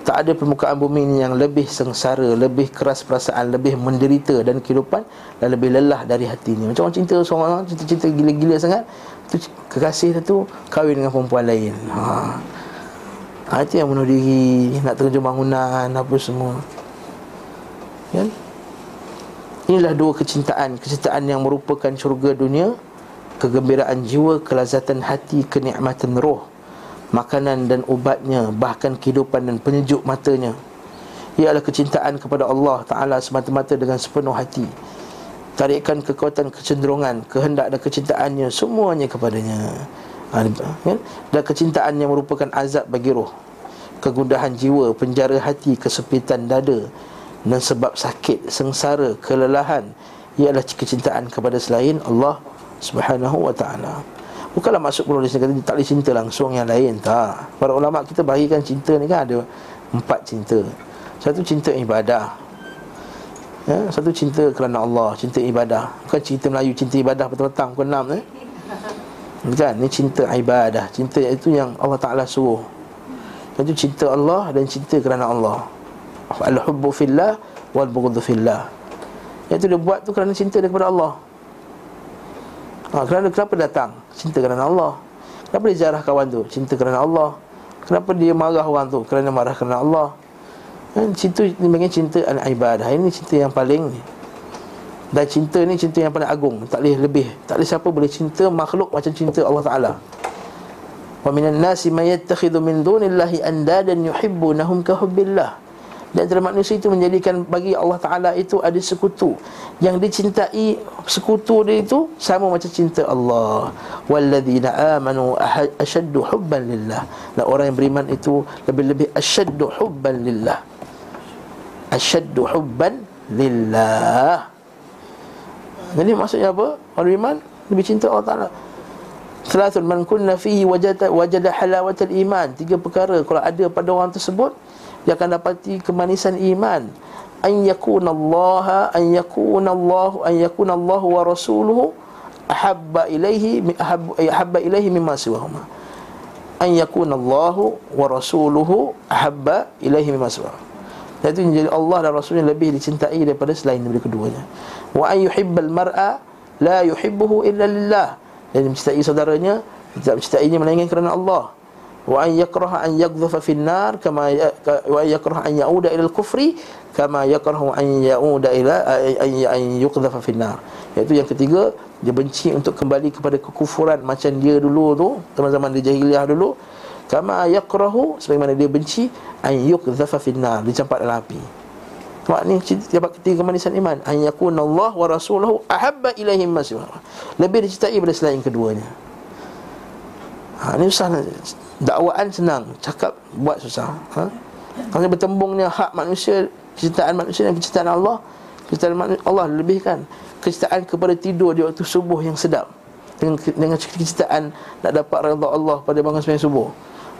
tak ada permukaan bumi ini yang lebih sengsara, lebih keras perasaan, lebih menderita dan kehidupan dan lebih lelah dari hati ini. Macam orang cinta seorang cinta-cinta gila-gila sangat, tu kekasih tu kahwin dengan perempuan lain. Ha. ha itu yang bunuh diri, nak terjun bangunan apa semua. Kan? Inilah dua kecintaan, kecintaan yang merupakan syurga dunia, kegembiraan jiwa, kelazatan hati, kenikmatan roh makanan dan ubatnya bahkan kehidupan dan penyejuk matanya. Ia adalah kecintaan kepada Allah Ta'ala semata-mata dengan sepenuh hati. Tarikan kekuatan kecenderungan Kehendak dan kecintaannya Semuanya kepadanya. Ha, ya? Dan kecintaan yang merupakan azab bagi roh. Kegundahan jiwa Penjara hati Kesepitan dada Dan sebab sakit Sengsara Kelelahan Ia adalah kecintaan kepada selain Allah Subhanahu wa ta'ala Bukanlah maksud pun dia kata tak boleh cinta langsung yang lain Tak. Para ulama kita bahagikan cinta ni kan ada Empat cinta. Satu cinta ibadah. Ya? Satu cinta kerana Allah Cinta ibadah. Bukan cinta Melayu Cinta ibadah petang-petang Pukul enam eh? Kan Ini cinta ibadah. Cinta itu yang Allah Ta'ala suruh. Itu cinta Allah Dan cinta kerana Allah. Al-hubbu fillah Wal-bughdhu fillah. Yang itu dia buat tu kerana cinta dia kepada Allah ha, Kerana kenapa datang? Cinta kerana Allah Kenapa dia jarah kawan tu? Cinta kerana Allah Kenapa dia marah orang tu? Kerana marah kerana Allah kan? Cinta ni bagi cinta anak ibadah Ini cinta yang paling ni dan cinta ni cinta yang paling agung Tak boleh lebih Tak boleh siapa boleh cinta makhluk macam cinta Allah Ta'ala Wa minan nasi man yattakhidhu min dunillahi andadan yuhibbunahum ka hubbillah. Dan antara manusia itu menjadikan bagi Allah Taala itu ada sekutu yang dicintai sekutu dia itu sama macam cinta Allah. Walladzina amanu ashaddu hubban lillah. Dan orang yang beriman itu lebih-lebih ashaddu hubban lillah. Ashaddu hubban lillah. Jadi maksudnya apa? Orang beriman lebih cinta Allah Taala. Thalathun man kunna fihi wajada wajada halawatal iman. Tiga perkara kalau ada pada orang tersebut dia akan dapati kemanisan iman. An yakuna Allah an yakuna Allah an yakuna Allah wa rasuluhu ahabba ilaihi ahabba, ahabba ilaihi mimma siwahuma. An yakuna Allah wa rasuluhu ahabba ilaihi mimma siwahuma. Itu menjadi Allah dan Rasulnya lebih dicintai daripada selain daripada keduanya. Wa an yuhibbal mar'a la yuhibbuhu illa lillah dan mencintai saudaranya tidak mencintainya melainkan kerana Allah wa an yakraha an yaqdhafa fi nar kama ya, wa an yakraha an yauda ila al-kufri kama yakrahu an yauda ila an an yuqdhafa fi nar iaitu yang ketiga dia benci untuk kembali kepada kekufuran macam dia dulu tu zaman-zaman di jahiliah dulu. Kama yakrahu sebagaimana dia benci an yuqdhafa fi nar dicampak dalam api. Mak ni dapat ketiga kemanisan iman. An Allah wa rasuluhu ahabba ilaihim masih Lebih dicintai daripada selain keduanya ha, Ini susah Dakwaan senang Cakap buat susah ha? Kalau bertembungnya hak manusia Kecintaan manusia dan kecintaan Allah Kecintaan manusia Allah lebihkan Kecintaan kepada tidur di waktu subuh yang sedap. Dengan, dengan kecintaan Nak dapat reda Allah pada bangun sembahyang subuh.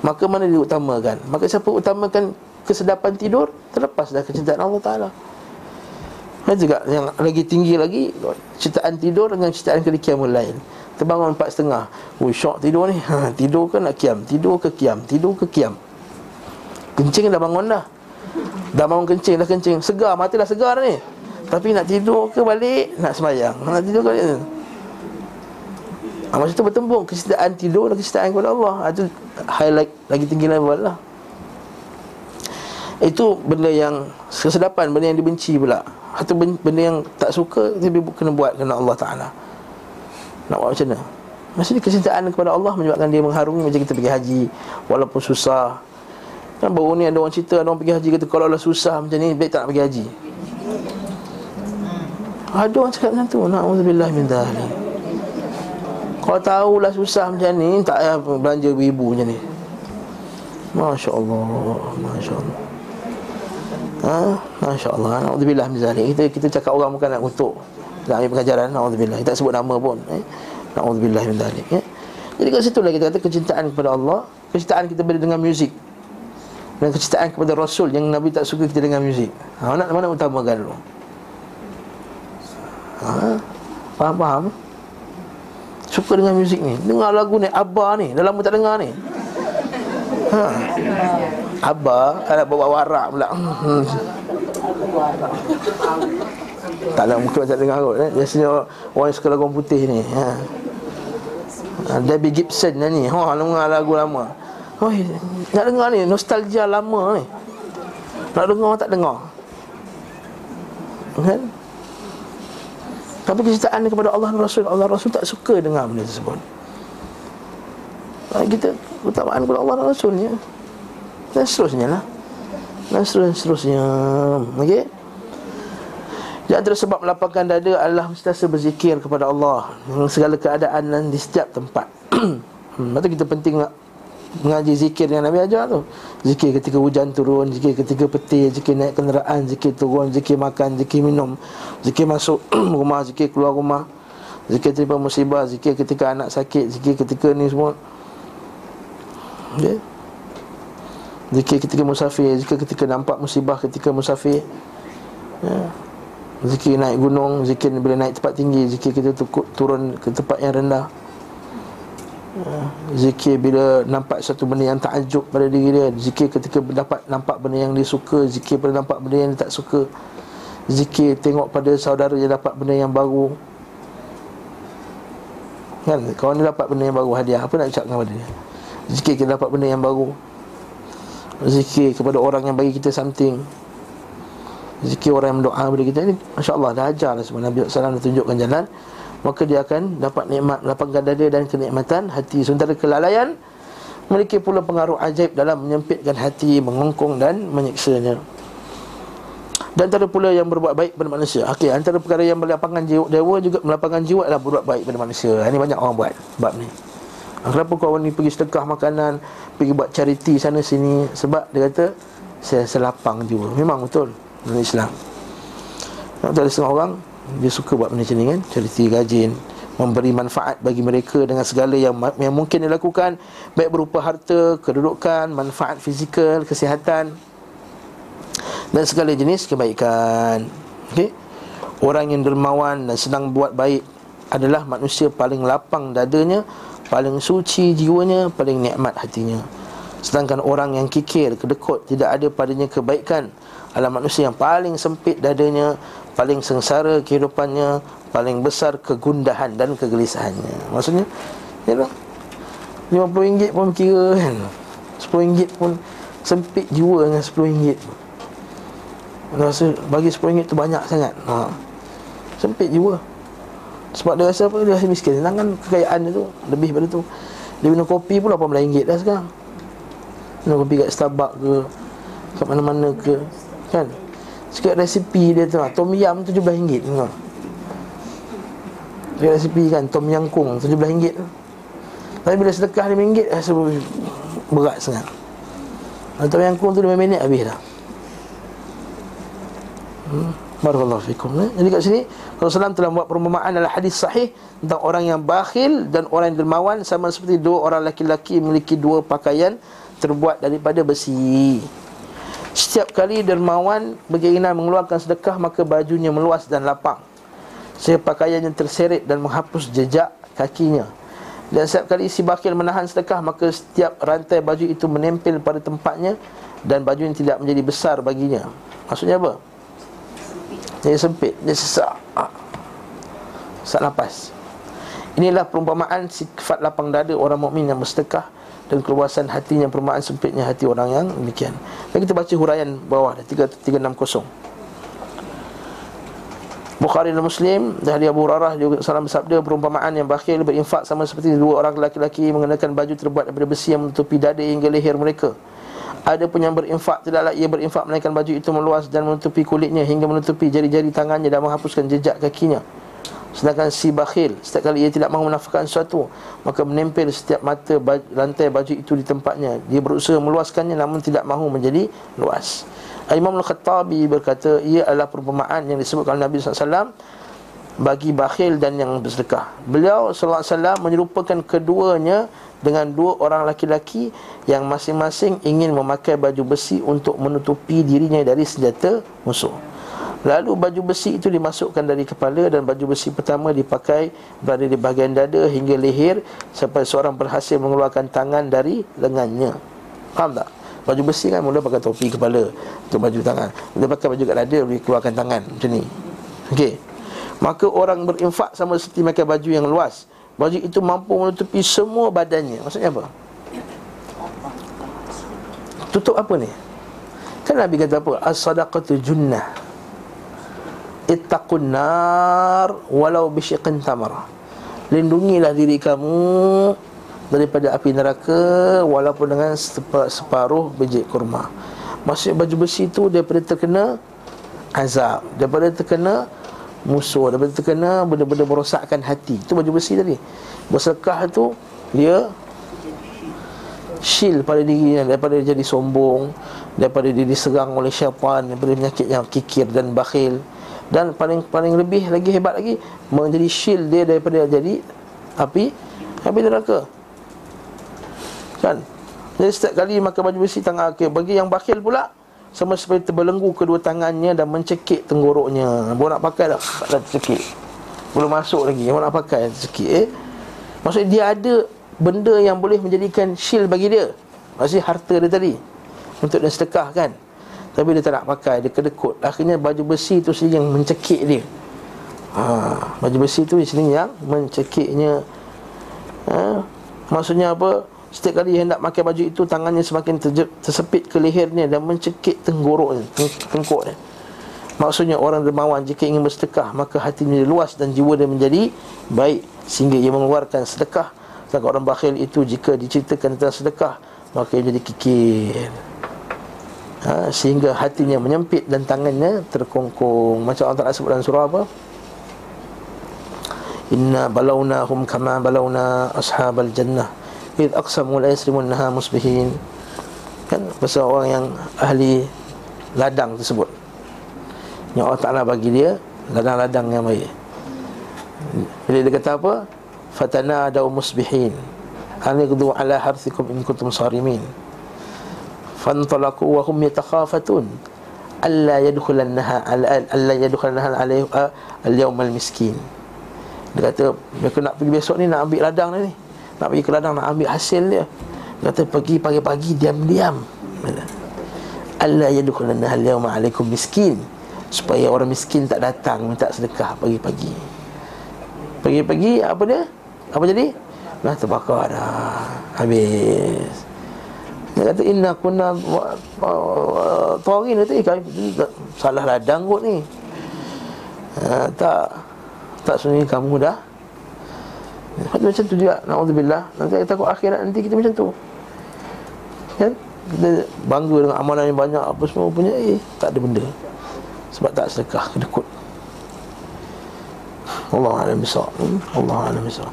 Maka mana diutamakan Maka siapa utamakan kesedapan tidur? Terlepas dah kecintaan Allah Taala. Dan juga yang lagi tinggi lagi Cintaan tidur dengan cintaan ke kiamul lain Terbangun empat setengah. Ui syok tidur ni. Ha, Tidur ke nak kiam? Tidur ke kiam? Tidur ke kiam? Kencing dah bangun dah. Dah bangun kencing dah kencing. Segar mati dah segar ni. Tapi nak tidur ke balik Nak semayang. Nak tidur ke balik ha, Maksud tu bertembung. Kecintaan tidur dan kecintaan kepada Allah. Itu highlight lagi tinggi level lah. Itu benda yang kesedapan benda yang dibenci pula. Atau benda yang tak suka tapi kena buat kerana Allah Taala nak buat macam mana? Maksudnya kecintaan kepada Allah menyebabkan dia mengharungi macam kita pergi haji walaupun susah. Kan baru ni ada orang cerita ada orang pergi haji kata kalau lah susah macam ni baik tak nak pergi haji? Ada orang cakap macam tu. Na'udzubillah min dhalik. Kalau tahulah susah macam ni tak payah belanja ibu macam ni. Masya Allah Masya Allah Ha? Masya-Allah. Alhamdulillah misalnya kita kita cakap orang bukan nak untuk nak ambil pengajaran. Alhamdulillah. Kita tak sebut nama pun. Eh? Zalik. Ya? Jadi kat situ lah kita kata kecintaan kepada Allah, kecintaan kita bila dengan muzik. Dan kecintaan kepada Rasul yang Nabi tak suka kita dengan muzik. Ha, mana mana utamakan dulu? Ha? Faham faham? Suka dengan muzik ni. Dengar lagu ni Abba ni, dah lama tak dengar ni. Ha. Abah Nak bawa warak pula hmm. Tak nak muka macam dengar kot eh? Biasanya orang yang suka lagu putih ni ha. ha. Debbie Gibson ni. Ha, Dengar lagu lama. Oh, nak dengar ni? Nostalgia lama ni. Nak dengar tak dengar? Kan? Tapi kecintaan kepada Allah Rasul. Allah Rasul tak suka dengar benda tersebut. Kita Utamaan kepada Allah Rasulnya. Dan seterusnya lah. Dan seterusnya. Okey Di antara sebab melapangkan dada adalah Mestiasa berzikir kepada Allah. Segala keadaan dan di setiap tempat. Hmm, Lepas kita penting nak Mengaji zikir yang Nabi ajar tu. Zikir ketika hujan turun Zikir ketika peti Zikir naik kenderaan Zikir turun Zikir makan Zikir minum Zikir masuk rumah Zikir keluar rumah Zikir terima musibah Zikir ketika anak sakit Zikir ketika ni semua. Okay Zikir ketika musafir Zikir ketika nampak musibah ketika musafir. Ya. Zikir naik gunung Zikir bila naik tempat tinggi Zikir kita turun ke tempat yang rendah. Ya. Zikir bila nampak satu benda yang takjub pada diri dia Zikir ketika dapat nampak benda yang dia suka Zikir bila nampak benda yang dia tak suka. Zikir tengok pada saudara yang dapat benda yang baru. Kan? Kawan dia dapat benda yang baru hadiah. Apa nak ucap kepada dia? Zikir kita dapat benda yang baru. Zikir kepada orang yang bagi kita something Zikir orang yang berdoa kepada kita ni Masya Allah dah ajar lah sebab Nabi SAW dah tunjukkan jalan. Maka dia akan dapat nikmat Lapangkan dada dan kenikmatan hati Sementara kelalaian Memiliki pula pengaruh ajaib dalam menyempitkan hati Mengongkong dan menyiksanya. Dan antara pula yang berbuat baik pada manusia. Okey, antara perkara yang melapangkan jiwa Dewa juga melapangkan jiwa adalah berbuat baik pada manusia. Ini banyak orang buat bab ni. Kenapa kawan ni pergi sedekah makanan Pergi buat charity sana sini? Sebab dia kata Saya selapang jiwa. Memang betul Dalam Islam ada setengah orang Dia suka buat benda macam ni kan Charity rajin Memberi manfaat bagi mereka Dengan segala yang, yang mungkin dilakukan Baik berupa harta, kedudukan Manfaat fizikal, kesihatan dan segala jenis kebaikan. Okey. Orang yang dermawan dan sedang buat baik adalah manusia paling lapang dadanya, paling suci jiwanya, paling nikmat hatinya. Sedangkan orang yang kikir, kedekut, tidak ada padanya kebaikan adalah manusia yang paling sempit dadanya, paling sengsara kehidupannya, paling besar kegundahan dan kegelisahannya. Maksudnya, ya lah. RM50 pun kira kan. RM10 pun sempit jiwa dengan RM10 pun. Rasa bagi RM10 tu banyak sangat ha. Sempit jiwa Sebab dia rasa apa Dia rasa miskin Sedangkan kekayaan dia tu Lebih pada tu Dia minum kopi pun RM18 dah sekarang Minum kopi kat Starbucks ke Kat mana-mana ke Kan Sikit resipi dia tu ha. Tom Yam RM17 ha. Sikit resipi kan Tom Yam Kung RM17 Tapi bila sedekah RM5 Rasa berat sangat Tom Yam Kung tu 5 minit habis dah Hmm. Barakallahu fikum eh? Jadi kat sini Rasulullah telah buat perumpamaan dalam hadis sahih Tentang orang yang bakhil dan orang yang dermawan Sama seperti dua orang laki-laki memiliki dua pakaian Terbuat daripada besi. Setiap kali dermawan berkeinginan mengeluarkan sedekah Maka bajunya meluas dan lapang. Sehingga pakaiannya terseret dan menghapus jejak kakinya. Dan setiap kali si bakhil menahan sedekah Maka setiap rantai baju itu menempel pada tempatnya Dan bajunya tidak menjadi besar baginya. Maksudnya apa? Dia sempit, dia sesak. Ah. Sesak nafas Inilah perumpamaan sifat lapang dada orang mukmin yang bersedekah dan keluasan hatinya perumpamaan sempitnya hati orang yang demikian. Dan kita baca huraian bawah 3360. Bukhari dan Muslim dari Abu Hurairah juga salam bersabda perumpamaan yang bakhil berinfak sama seperti dua orang lelaki mengenakan baju terbuat daripada besi yang menutupi dada hingga leher mereka. Ada pun yang berinfak Tidaklah ia berinfak Melainkan baju itu meluas Dan menutupi kulitnya Hingga menutupi jari-jari tangannya Dan menghapuskan jejak kakinya Sedangkan si bakhil Setiap kali ia tidak mahu menafkahkan sesuatu Maka menempel setiap mata baj- lantai baju itu di tempatnya. Dia berusaha meluaskannya Namun tidak mahu menjadi luas. Imam Al-Khattabi berkata Ia adalah perumpamaan yang disebutkan Nabi SAW Bagi bakhil dan yang bersedekah. Beliau SAW menyerupakan keduanya dengan dua orang laki-laki yang masing-masing ingin memakai baju besi untuk menutupi dirinya dari senjata musuh. Lalu baju besi itu dimasukkan dari kepala dan baju besi pertama dipakai berada di bahagian dada hingga leher sampai seorang berhasil mengeluarkan tangan dari lengannya. Faham tak? Baju besi kan mula pakai topi kepala untuk baju tangan. Dia pakai baju kat dada boleh keluarkan tangan macam ni. Okey. Maka orang berinfak sama seperti pakai baju yang luas Baju itu mampu menutupi semua badannya Maksudnya apa? Tutup apa ni? Kan Nabi kata apa? As-sadaqatu junnah Ittaqun nar Walau bisyiqin tamar. Lindungilah diri kamu Daripada api neraka Walaupun dengan separuh biji kurma. Maksudnya baju besi itu Daripada terkena azab Daripada terkena musuh daripada terkena benda-benda merosakkan hati. Itu baju besi tadi. Bersedekah tu dia shield pada dirinya daripada jadi sombong daripada dia diserang oleh syaitan daripada penyakit yang kikir dan bakhil dan paling paling lebih lagi hebat lagi menjadi shield dia daripada jadi api api neraka kan jadi setiap kali makan baju besi tangan okay. bagi yang bakhil pula sama seperti terbelenggu kedua tangannya dan mencekik tenggoroknya. Baru nak pakai dah, dah tercekik. Belum masuk lagi, baru nak pakai tercekik eh. Maksudnya dia ada benda yang boleh menjadikan shield bagi dia. Maksudnya harta dia tadi. Untuk dia sedekah kan. Tapi dia tak nak pakai, dia kedekut. Akhirnya baju besi tu sendiri yang mencekik dia. Ha, baju besi tu sini yang mencekiknya ha? Maksudnya apa? Setiap kali hendak pakai baju itu Tangannya semakin terje- tersepit ke lehernya Dan mencekik tenggoroknya Tengkuknya Maksudnya orang dermawan jika ingin bersedekah Maka hatinya luas dan jiwa dia menjadi baik Sehingga ia mengeluarkan sedekah Sedangkan orang bakhil itu jika diceritakan tentang sedekah Maka ia jadi kikir ha, Sehingga hatinya menyempit dan tangannya terkongkong Macam Allah Ta'ala sebut dalam surah apa? Inna balawnahum kama balawna ashabal jannah. Id aqsamu la yasrimunha musbihin. Kan pasal orang yang ahli ladang tersebut. Yang Allah Taala bagi dia ladang-ladang yang baik. Bila dia kata apa? Fatana daw musbihin. An yaqdu ala harthikum in kuntum sarimin fantalaqu wa hum yatakhafatun alla yadkhulannaha alla yadkhulannaha alayhi al-yawm al-miskin dia kata mereka nak pergi besok ni nak ambil ladang ni. Nak pergi ke ladang nak ambil hasil dia. Kata pergi pagi-pagi diam-diam. Allah yadukhulanna hal yawma alaikum miskin. Supaya orang miskin tak datang minta sedekah pagi-pagi. Pagi-pagi apa dia? Apa jadi? Dah terbakar dah. Habis Dia kata inna kunna Tuarin kata eh, Salah ladang kot ni. Ha, Tak Tak sebenarnya kamu dah. Macam tu juga Na'udzubillah. Nanti kita takut akhirat nanti kita macam tu. Kan? Kita bangga dengan amalan yang banyak Apa semua punya Eh tak ada benda. Sebab tak sedekah Kedekut. Allah Alam Besar hmm? Allah Alam Besar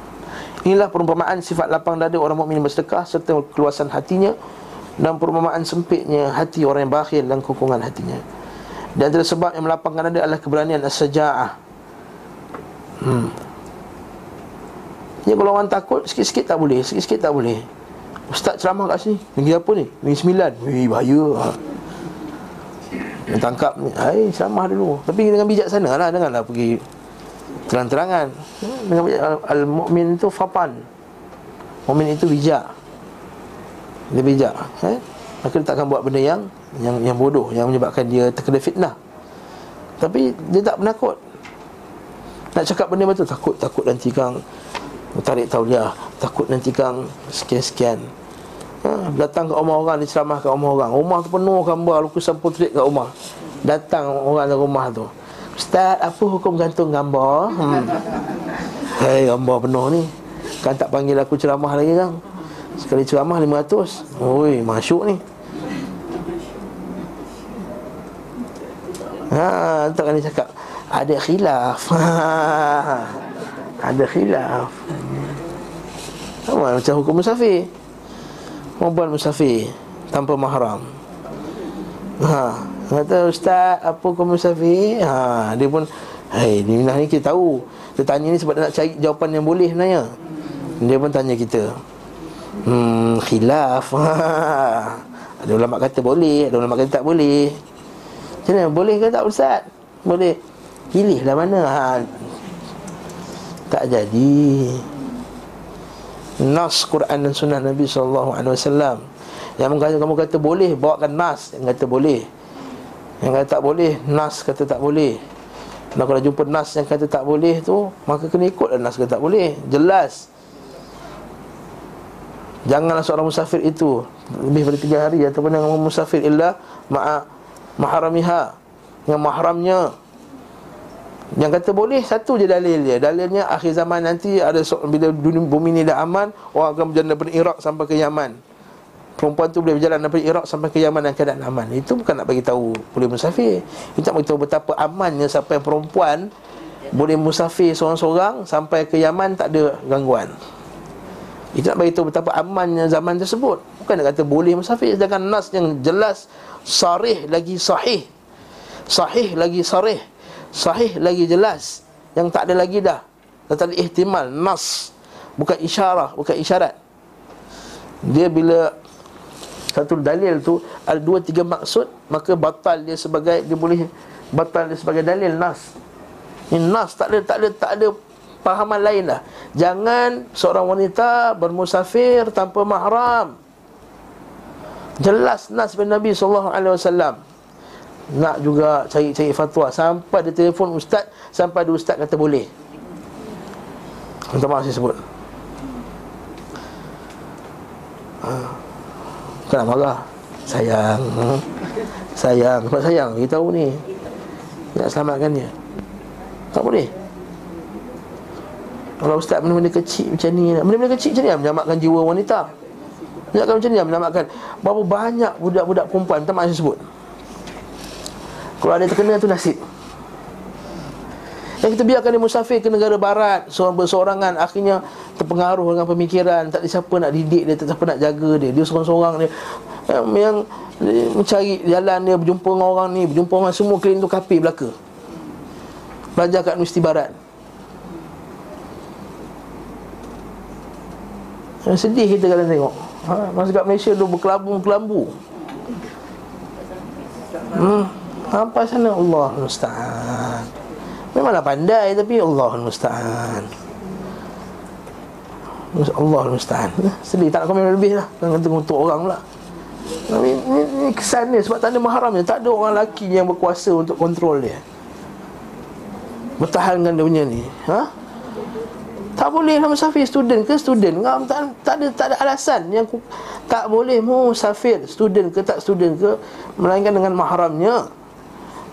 Inilah perumpamaan sifat lapang dada orang mukmin bersedekah serta keluasan hatinya dan perumpamaan sempitnya hati orang yang bakhil dan kokongan hatinya. Dan antara sebab yang melapangkan dada adalah keberanian as-saja'ah. Hmm. Ya kalau orang takut sikit-sikit tak boleh, sikit-sikit tak boleh. Ustaz ceramah kat sini. Negeri apa ni? Negeri sembilan. Weh bahaya. Ha. Yang tangkap ni, ai ceramah dulu. Tapi dengan bijak sana lah janganlah pergi terang-terangan. Dengan bijak al-mukmin itu fatan. Mukmin itu bijak. Dia bijak, eh? Maka dia takkan buat benda yang yang yang bodoh yang menyebabkan dia terkena fitnah. Tapi dia tak penakut. Nak cakap benda betul takut takut nanti kang tarik tauliah takut nanti kang sekian-sekian ha, datang ke rumah orang diceramah ke rumah orang rumah tu penuh gambar lukisan portrait kat rumah datang orang dalam rumah tu ustaz apa hukum gantung gambar hmm. hei gambar penuh ni kan tak panggil aku ceramah lagi kan sekali ceramah 500 oi masuk ni. Ha, tak kena cakap. Ada khilaf. ada khilaf. Sama macam hukum musafir. Perempuan musafir Tanpa mahram. Ha Kata ustaz Apa hukum musafir? Ha Dia pun Hei ni ni kita tahu. Dia tanya ni sebab dia nak cari jawapan yang boleh sebenarnya. Dia pun tanya kita Hmm Khilaf. Ada ulama kata boleh Ada ulama kata tak boleh Macam mana boleh ke tak ustaz Boleh Pilihlah mana ha. Tak jadi nas Quran dan sunnah Nabi wasallam. Yang kata kamu kata boleh bawakan nas yang kata boleh. Yang kata tak boleh nas kata tak boleh. Dan kalau jumpa nas yang kata tak boleh tu maka kena ikutlah nas kata tak boleh. Jelas. Janganlah seorang musafir itu lebih dari tiga hari ataupun yang musafir illa ma'a maharamiha yang mahramnya yang kata boleh satu je dalil dia. Dalilnya akhir zaman nanti ada so, bila dunia bumi ni dah aman, orang akan berjalan daripada Iraq sampai ke Yaman. Perempuan tu boleh berjalan daripada Iraq sampai ke Yaman dan keadaan aman. Itu bukan nak bagi tahu boleh musafir. Itu nak bagi tahu betapa amannya sampai perempuan boleh musafir seorang-seorang sampai ke Yaman tak ada gangguan. Itu nak bagi tahu betapa amannya zaman tersebut. Bukan nak kata boleh musafir sedangkan nas yang jelas sarih lagi sahih. Sahih lagi sarih. Sahih lagi jelas. Yang tak ada lagi dah. Tak ada ihtimal nas. Bukan isyarah bukan isyarat. Dia bila satu dalil tu ada dua tiga maksud maka batal dia sebagai dia boleh batal dia sebagai dalil nas. Ini nas tak ada tak ada tak ada pahaman lain lah jangan seorang wanita bermusafir tanpa mahram. Jelas nas bin Nabi wasallam. Nak juga cari-cari fatwa. Sampai dia telefon ustaz sampai ada ustaz kata boleh. Minta maaf saya sebut. Ha. Bukan marah. Sayang. Sayang. Sebab sayang. Kita tahu ni. Nak selamatkan dia. Tak boleh Kalau ustaz benda-benda kecil macam ni Benda-benda kecil macam ni Menyelamatkan jiwa wanita. Menyelamatkan macam ni Menyelamatkan. Berapa banyak budak-budak perempuan maaf saya sebut. Kalau ada terkena tu nasib. Yang kita biarkan dia musafir ke negara barat Seorang bersorangan Akhirnya terpengaruh dengan pemikiran. Tak ada siapa nak didik dia Tak siapa nak jaga dia. Dia seorang-seorang dia Yang, yang mencari jalan dia Berjumpa dengan orang ni Berjumpa dengan semua Keliling tu kapi belaka. Belajar kat Universiti Barat yang Sedih kita kalau tengok. Ha, Masa kat Malaysia tu berkelabung-kelambu. Hmm, apa sana Allah Musta'an Memanglah pandai tapi Allah Musta'an Allah Musta'an Sedih tak nak komen lebih lah. Jangan kata untuk orang pula. Ini, ini, ini kesan dia sebab tak ada mahram dia. Tak ada orang lelaki yang berkuasa untuk kontrol dia. Bertahankan dia punya ni. Ha? Tak boleh lah musafir student ke student Ngam, tak, tak, ada, tak ada alasan yang Tak boleh musafir student ke tak student ke Melainkan dengan mahramnya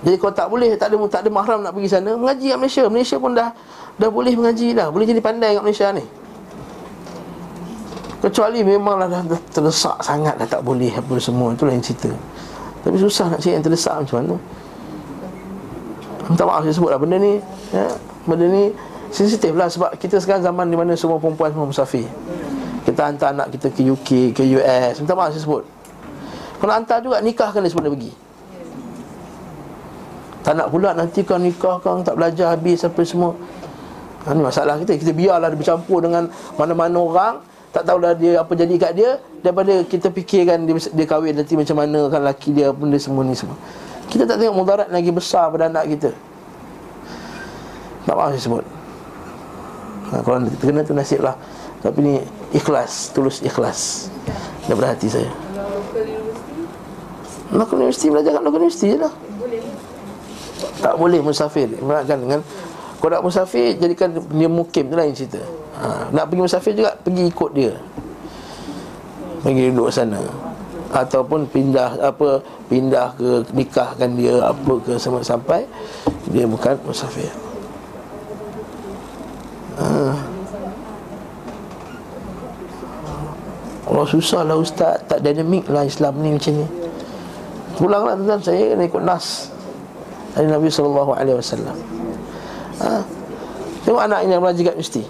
jadi kalau tak boleh tak ada tak ada mahram nak pergi sana, mengaji kat Malaysia. Malaysia pun dah dah boleh mengaji dah. Boleh jadi pandai kat Malaysia ni. Kecuali memanglah dah, dah terdesak sangat dah tak boleh apa semua. Itulah yang cerita. Tapi susah nak cari yang terdesak macam mana. Minta maaf saya sebutlah benda ni ya, Benda ni sensitif lah Sebab kita sekarang zaman di mana semua perempuan semua musafir Kita hantar anak kita ke UK, ke US Minta maaf saya sebut Kalau hantar juga nikahkan dia sebut dia pergi tak nak pula nanti kau nikah kau tak belajar habis apa semua. Ha, ni masalah kita. Kita biarlah dia bercampur dengan mana-mana orang. Tak tahulah dia apa jadi kat dia. Daripada kita fikirkan dia, dia kahwin nanti macam mana kan laki dia benda semua ni semua. Kita tak tengok mudarat lagi besar pada anak kita. Tak maaf saya sebut. Ha, kalau kita kena tu nasib lah. Tapi ni ikhlas, tulus ikhlas. Daripada hati saya. Local universiti belajar kat local universiti je lah. Tak boleh musafir. Ibaratkan dengan Kau nak musafir Jadikan dia mukim tu lain cerita. Ha, Nak pergi musafir juga Pergi ikut dia. Pergi duduk sana. Ataupun pindah apa Pindah ke Nikahkan dia Apa ke sampai Dia bukan musafir Allah susah lah ustaz Tak dinamik lah Islam ni macam ni Pulanglah tuan-tuan Saya kena ikut Nas dari Nabi wasallam. Ha? Tengok anak ini yang belajar kat mesti.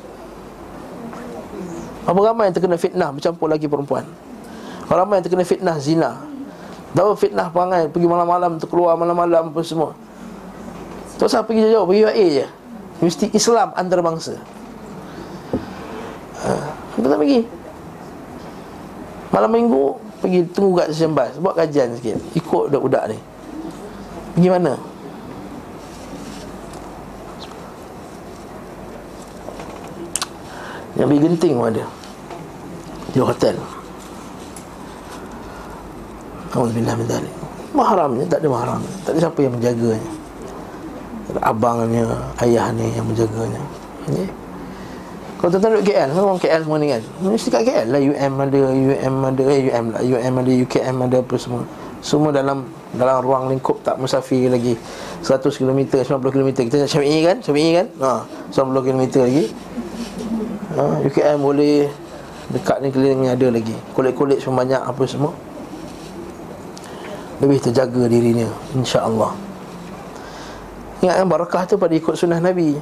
Apa ramai yang terkena fitnah bercampur lagi perempuan. Apa ramai yang terkena fitnah zina. Tahu fitnah perangai pergi malam-malam terkeluar malam-malam apa semua. Tak usah pergi jauh, pergi UAE je. Mesti Islam antarabangsa. Ha, kita pergi. Malam minggu pergi tunggu kat stesen bas, buat kajian sikit. Ikut budak-budak ni. Pergi mana? Yang pergi genting pun ada Di hotel Alhamdulillah min dalik Mahramnya tak ada mahram Tak ada siapa yang menjaganya Abangnya, ayahnya yang menjaganya okay. Kalau tuan-tuan duduk KL Orang KL semua ni kan? Mesti kat KL lah. UM ada UM ada Eh UM lah. UM ada UKM ada apa semua. Semua dalam dalam ruang lingkup tak musafir lagi. 100 km, 90 km Kita nak Syafi'i kan? Syafi'i kan? Ha, 90 km lagi. Ha, UKM boleh Dekat ni keliling ada lagi. Kolej-kolej pun banyak apa semua. Lebih terjaga dirinya InsyaAllah kan barakah tu pada ikut sunnah Nabi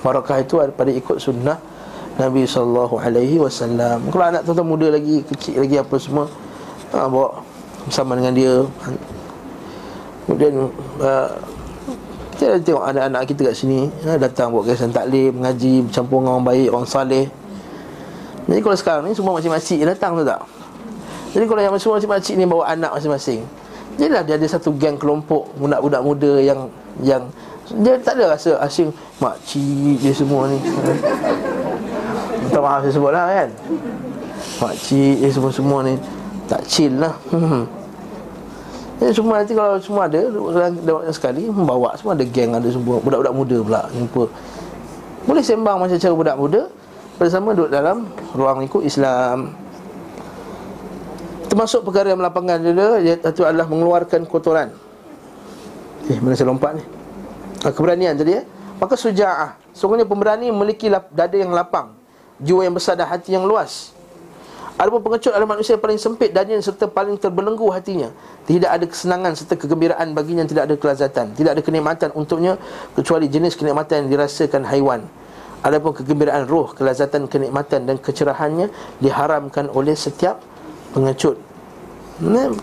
Barakah itu pada ikut sunnah Nabi SAW Kalau anak tu muda lagi Kecil lagi apa semua ha, Bawa bersama dengan dia. Kemudian uh, kita tengok anak-anak kita kat sini ha, Datang buat kegiatan taklim, mengaji Bercampur dengan orang baik, orang saleh. Jadi kalau sekarang ni semua makcik-makcik datang tu tak? Jadi kalau yang semua makcik-makcik ni bawa anak masing-masing Jadilah dia ada satu geng kelompok Budak-budak muda yang yang Dia tak ada rasa asing Makcik dia semua ni. Minta maaf saya sebut lah kan Makcik dia semua-semua ni Tak chill lah. Ya, semua nanti kalau semua ada Dalam sekali Membawa semua ada geng Ada semua budak-budak muda pula Jumpa. Boleh sembang macam cara budak muda Bersama duduk dalam Ruang lingkup Islam. Termasuk perkara yang melapangkan dada Iaitu adalah mengeluarkan kotoran. Eh, mana saya lompat ni Keberanian tadi ya Maka suja'ah Sungguhnya pemberani memiliki dada yang lapang Jiwa yang besar dan hati yang luas Adapun pengecut adalah manusia yang paling sempit dan serta paling terbelenggu hatinya. Tidak ada kesenangan serta kegembiraan baginya tidak ada kelazatan. Tidak ada kenikmatan untuknya kecuali jenis kenikmatan yang dirasakan haiwan. Adapun kegembiraan roh, kelazatan, kenikmatan dan kecerahannya diharamkan oleh setiap pengecut.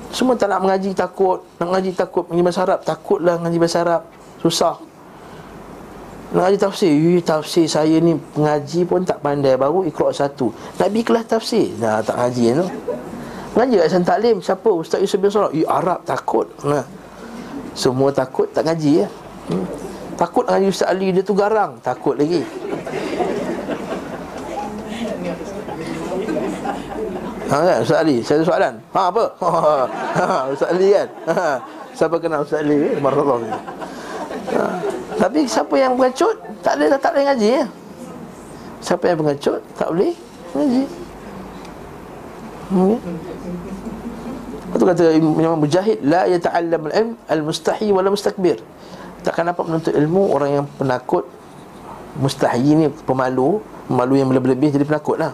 Semua tak nak mengaji takut, nak mengaji takut mengaji bahasa Arab, takutlah mengaji bahasa Arab. Susah. Nak tafsir? Ui, Tafsir saya ni Pengaji pun tak pandai Baru ikhrok satu. Nak pergi kelas tafsir? Dah tak ngaji tu Ngaji kat San Taklim Siapa? Ustaz Yusuf bin Salah. Arab takut. Nah. Semua takut Tak ngaji ya. Hmm. Takut ngaji Ustaz Ali Dia tu garang. Takut lagi. Ha kan Ustaz Ali? Saya ada soalan. Ha apa? Ha, Ustaz Ali kan? Ha, Siapa kenal Ustaz Ali? Marahullah ha. Tapi siapa yang pengecut Tak boleh tak boleh ngaji ya? Siapa yang pengecut Tak boleh ngaji hmm. Itu kata Imam Mujahid La yata'allam al-ilm Al-mustahi wala mustakbir Takkan dapat menuntut ilmu Orang yang penakut Mustahi ni pemalu Pemalu yang lebih-lebih jadi penakut lah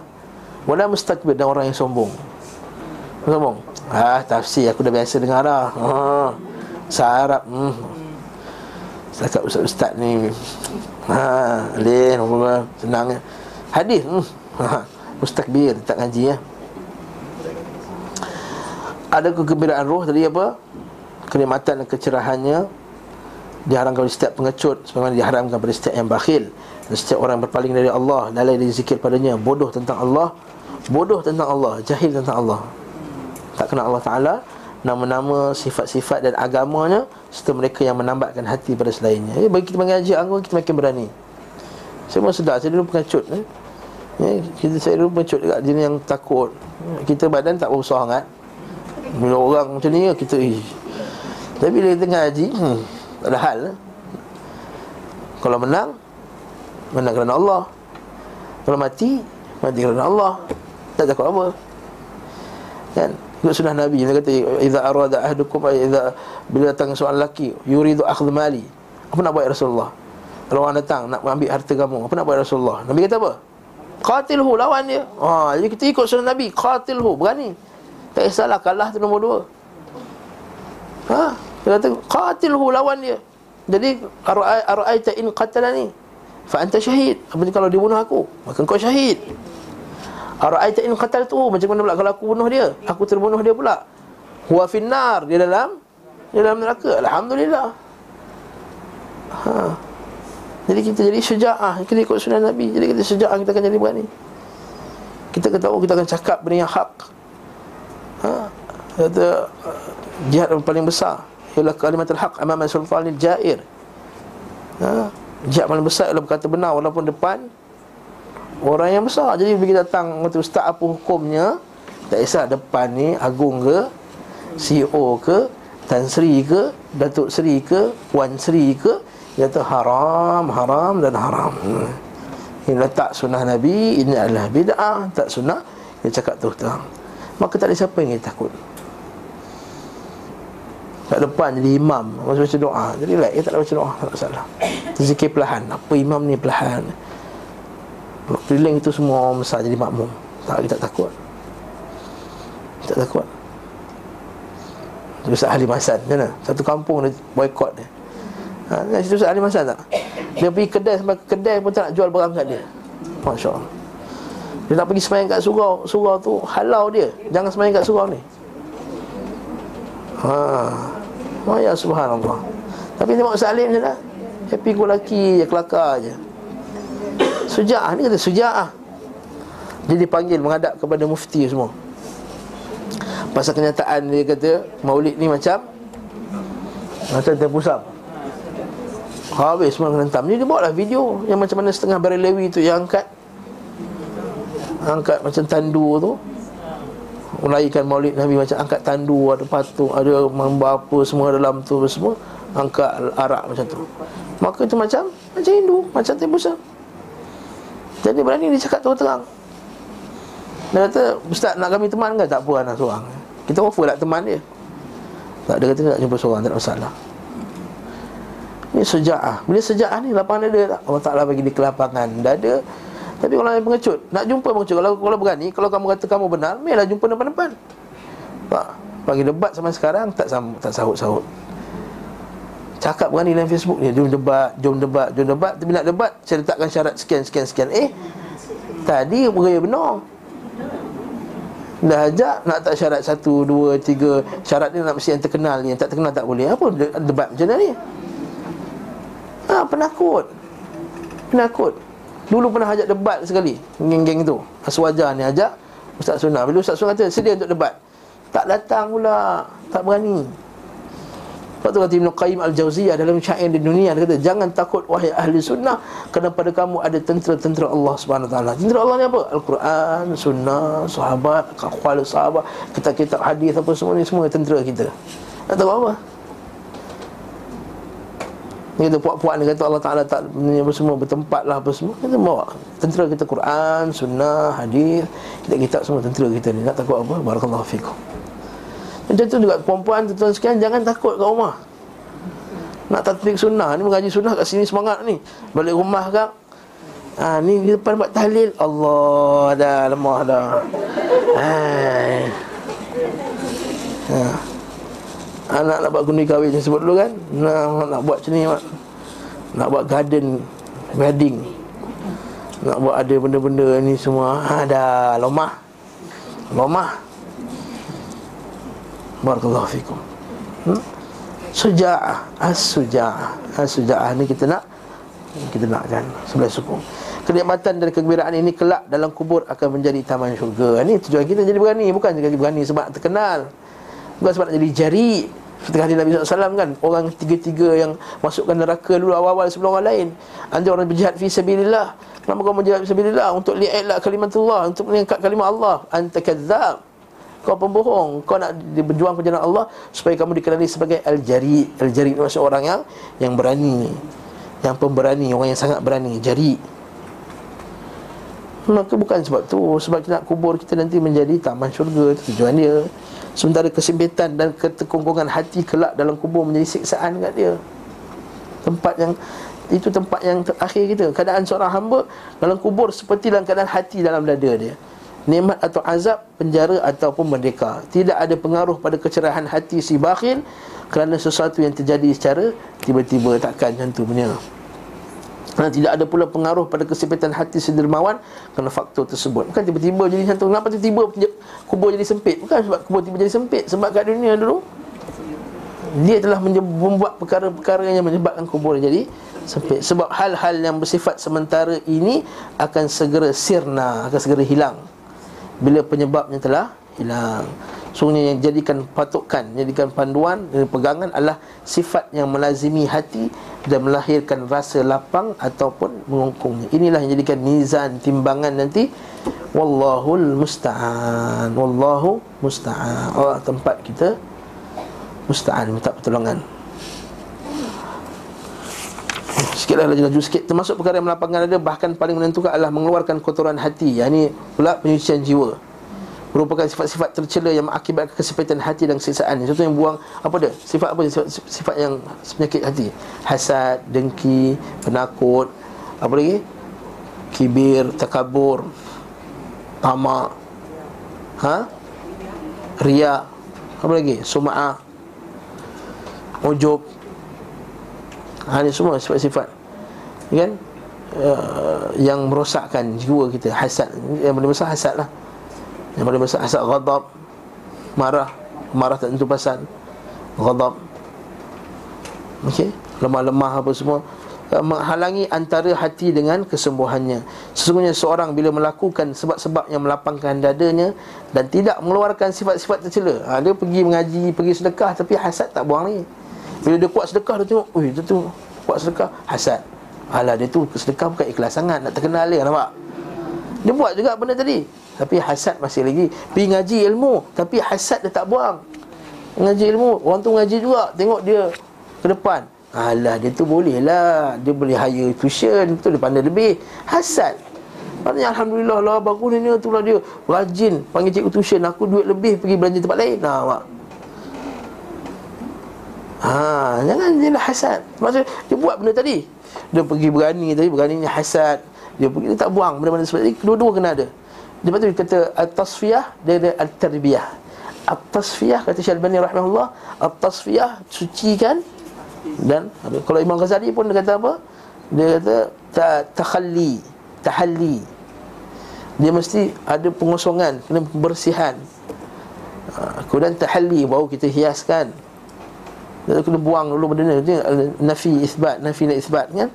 Wala mustakbir dan orang yang sombong Sombong Ah tafsir aku dah biasa dengar lah ha. Sarap hmm. Setakat ustaz-ustaz ni Ha, leh, senang ya. Hadis hmm. ha, Mustakbir, tak ngaji ya Ada kegembiraan roh tadi apa? Kenikmatan dan kecerahannya Diharamkan oleh setiap pengecut Sebagaimana diharamkan pada setiap yang bakhil Dan setiap orang berpaling dari Allah Lalai dari zikir padanya Bodoh tentang Allah Bodoh tentang Allah Jahil tentang Allah Tak kenal Allah Ta'ala nama-nama, sifat-sifat dan agamanya serta mereka yang menambatkan hati pada selainnya. Ya, bagi kita mengaji anggun kita makin berani. Saya pun sedar saya dulu pengecut eh. Ya, kita saya dulu pengecut dekat jenis yang takut. Kita badan tak berusaha sangat. Bila orang macam ni kita eh. Tapi bila kita ngaji, hmm, tak ada hal. Eh. Kalau menang menang kerana Allah. Kalau mati mati kerana Allah. Tak takut apa. Kan? Ikut sunnah Nabi. Dia kata Iza arada ahdukum Iza Bila datang seorang lelaki Yuridu akhdh mali. Apa nak buat Rasulullah? Kalau orang datang Nak ambil harta kamu Apa nak buat Rasulullah? Nabi kata apa? Qatilhu lawan dia. Ha, Jadi kita ikut sunnah Nabi. Qatilhu Berani. Tak kisahlah Kalah tu nombor dua. Ha? Dia kata Qatilhu lawan dia. Jadi Ara'aita in qatalani? Fa anta syahid. Apa ni kalau dia bunuh aku? Maka kau syahid Ara'aita in qataltu macam mana pula kalau aku bunuh dia? Aku terbunuh dia pula. Huwa finnar di dalam di dalam neraka. Alhamdulillah. Ha. Jadi kita jadi syuja'ah Kita ikut sunnah Nabi Jadi kita syuja'ah Kita akan jadi berani Kita akan tahu Kita akan cakap benda yang hak ha. Kata Jihad yang paling besar Ialah kalimat al-haq Amam sultan jair ha. Jihad paling besar Ialah berkata benar Walaupun depan Orang yang besar. Jadi bila datang Kata ustaz apa hukumnya Tak kisah depan ni Agung ke CEO ke Tan Sri ke Datuk Sri ke Wan Sri ke Dia kata haram Haram dan haram. Ini letak sunnah Nabi Ini adalah bid'ah Tak sunnah Dia cakap tu terang. Maka tak ada siapa yang takut. Kat depan jadi imam Masa baca doa. Jadi like, dia tak ada baca doa Tak salah Zikir perlahan. Apa imam ni perlahan Keliling itu semua orang besar jadi makmum Tak, kita tak takut Tak takut Ustaz Ali Masan mana? Satu kampung dia boykot dia ha, Kan situ Ustaz Ali Masan tak Dia pergi kedai sampai kedai pun tak nak jual barang kat dia Masya Allah Dia nak pergi semayang kat surau Surau tu halau dia Jangan semayang kat surau ni Ha. Oh ya subhanallah. Tapi tengok Ustaz Ali macam mana? Happy go lucky je kelakar je. Suja'ah ni kata suja'ah Dia dipanggil menghadap kepada mufti semua. Pasal kenyataan dia kata Maulid ni macam Macam tempusam Habis semua kena hentam Dia bawa lah video Yang macam mana setengah baril lewi tu Yang angkat. Angkat macam tandu tu. Melayikan maulid Nabi macam angkat tandu Ada patung Ada mamba apa semua dalam tu semua Angkat arak macam tu. Maka itu macam Macam Hindu Macam tempusam jadi berani dia cakap terang-terang Dia kata Ustaz nak kami teman ke? Tak apa anak seorang. Kita offer lah teman dia. Tak ada kata nak jumpa seorang Tak ada masalah. Ini seja'ah Bila seja'ah ni lapangan dada tak? Allah Ta'ala bagi dia kelapangan dada. Tapi kalau yang pengecut Nak jumpa pengecut. Kalau, kalau berani Kalau kamu kata kamu benar Mereka jumpa depan-depan. Tak Bagi debat sampai sekarang Tak sahut, tak sahut-sahut Cakap berani dalam Facebook ni Jom debat Jom debat Jom debat. Tapi nak debat Saya letakkan syarat sekian-sekian-sekian Eh Tadi beraya benar. Dah ajak nak tak syarat satu, dua, tiga. Syarat ni nak mesti yang terkenal ni. Yang tak terkenal tak boleh. Apa debat macam ni? Ha, Penakut. Penakut. Dulu pernah ajak debat sekali Geng-geng tu. Aswajar ni ajak. Ustaz Sunnah Bila Ustaz Sunnah kata sedia untuk debat. Tak datang pula. Tak berani sebab tu kata Ibn Qayyim Al-Jawziyah dalam syair di dunia Dia kata jangan takut wahai ahli sunnah Kerana pada kamu ada tentera-tentera Allah Taala. Tentera Allah ni apa? Al-Quran, sunnah, sahabat, kakwal sahabat Kitab-kitab hadis apa semua ni semua tentera kita Tak tahu apa? Dia kata puak-puak ni kata Allah Ta'ala tak ni apa semua bertempat lah apa semua Kita bawa tentera kita Quran, sunnah, hadis Kitab-kitab semua tentera kita ni Nak takut apa? Barakallahu fikum macam tu juga perempuan tuan sekian Jangan takut kat rumah. Nak tatbik sunnah Ni mengaji sunnah kat sini semangat ni. Balik rumah kak Ha, ni di depan buat tahlil. Allah dah lemah dah. Hai. Ha. Anak nak buat kundi kahwin sebut dulu kan? Nak, nak buat macam ni mak. Nak buat garden Wedding. Nak buat ada benda-benda ni semua. Ha, Dah lemah. Lemah Barakallahu fikum. Hmm? Suja'ah. As-suja'ah. As-suja'ah ni kita nak Kita nak kan Sebelah suku Kenikmatan dan kegembiraan ini kelak dalam kubur akan menjadi taman syurga. Ini tujuan kita jadi berani Bukan jadi berani sebab terkenal. Bukan sebab nak jadi jari. Seperti hadis Nabi SAW kan Orang tiga-tiga yang masukkan neraka dulu awal-awal sebelum orang lain. Anda orang berjihad fi sabilillah. Kenapa kau berjihad fi sabilillah? Untuk li'atlah kalimatullah Untuk mengangkat kalimat Allah. Anta kadzab kau pembohong Kau nak berjuang ke jalan Allah Supaya kamu dikenali sebagai Al-Jari. Al-Jari itu maksud orang yang Yang berani. Yang pemberani. Orang yang sangat berani. Jari. Maka bukan sebab tu. Sebab kita nak kubur kita nanti menjadi Taman syurga. Itu tujuan dia. Sementara kesempitan dan ketekungkungan hati kelak dalam kubur menjadi siksaan kat dia. Tempat yang Itu tempat yang terakhir kita. Keadaan seorang hamba dalam kubur Seperti dalam keadaan hati dalam dada dia nikmat atau azab, penjara ataupun merdeka. Tidak ada pengaruh pada kecerahan hati si bakhil kerana sesuatu yang terjadi secara tiba-tiba takkan punya. Kerana tidak ada pula pengaruh pada kesempitan hati si dermawan kerana faktor tersebut. Bukan tiba-tiba jadi macam tu. Kenapa tiba-tiba kubur jadi sempit? Bukan sebab kubur tiba jadi sempit. Sebab kat dunia dulu dia telah membuat perkara-perkara yang menyebabkan kubur jadi sempit. Sebab hal-hal yang bersifat sementara ini akan segera sirna, akan segera hilang bila penyebabnya telah hilang. Sungguhnya yang jadikan patokan, jadikan panduan dan pegangan adalah sifat yang melazimi hati dan melahirkan rasa lapang ataupun mengungkungnya. Inilah yang jadikan mizan timbangan nanti. Wallahul musta'an. Wallahu musta'an. Allah tempat kita musta'an minta pertolongan. Sikitlah laju-laju sikit Termasuk perkara yang melapangkan dada Bahkan paling menentukan adalah mengeluarkan kotoran hati Yang ini pula penyucian jiwa Merupakan sifat-sifat tercela yang mengakibatkan kesepitan hati dan kesiksaan Contoh yang buang, apa dia? Sifat apa? Sifat, sifat yang penyakit hati Hasad, dengki, penakut Apa lagi? Kibir, takabur Tamak Ha? Riak Apa lagi? Suma'ah Ujub Ha, ini semua sifat-sifat. Kan? Uh, Yang merosakkan jiwa kita. Hasad. Yang paling besar hasad lah. Yang paling besar hasad Ghadab. Marah. Marah tak tentu pasal. Ghadab. Okey? Lemah-lemah apa semua. Uh, Menghalangi antara hati dengan kesembuhannya. Sesungguhnya seorang bila melakukan Sebab-sebab yang melapangkan dadanya Dan tidak mengeluarkan sifat-sifat tercela. Ha, Dia pergi mengaji, pergi sedekah Tapi hasad tak buang lagi bila dia kuat sedekah dia tengok, "Ui, dia tu kuat sedekah hasad." Alah dia tu sedekah bukan ikhlas sangat nak terkenal dia nampak. Dia buat juga benda tadi. Tapi hasad masih lagi. Pergi ngaji ilmu tapi hasad dia tak buang. Ngaji ilmu, orang tu ngaji juga, tengok dia ke depan. Alah dia tu boleh lah Dia boleh hire tuition Tu dia pandai lebih Hasad Maknanya Alhamdulillah lah Bagus ni tu lah dia Rajin Panggil cikgu tuition Aku duit lebih Pergi belanja tempat lain Nah mak Ha, jangan lah hasad. Maksud dia buat benda tadi. Dia pergi berani tadi, beraninya hasad. Dia pergi dia tak buang benda-benda seperti itu. Dua-dua kena ada. Lepas tu dia kata at-tasfiyah dia ada at-tarbiyah. At-tasfiyah kata Syekh Al-Bani rahimahullah, at-tasfiyah sucikan dan kalau Imam Ghazali pun dia kata apa? Dia kata ta takhalli, tahalli. Dia mesti ada pengosongan, kena pembersihan. Ha, kemudian tahalli baru kita hiaskan. Dia kena buang dulu benda ni. Nafi isbat, nafi dan isbat kan?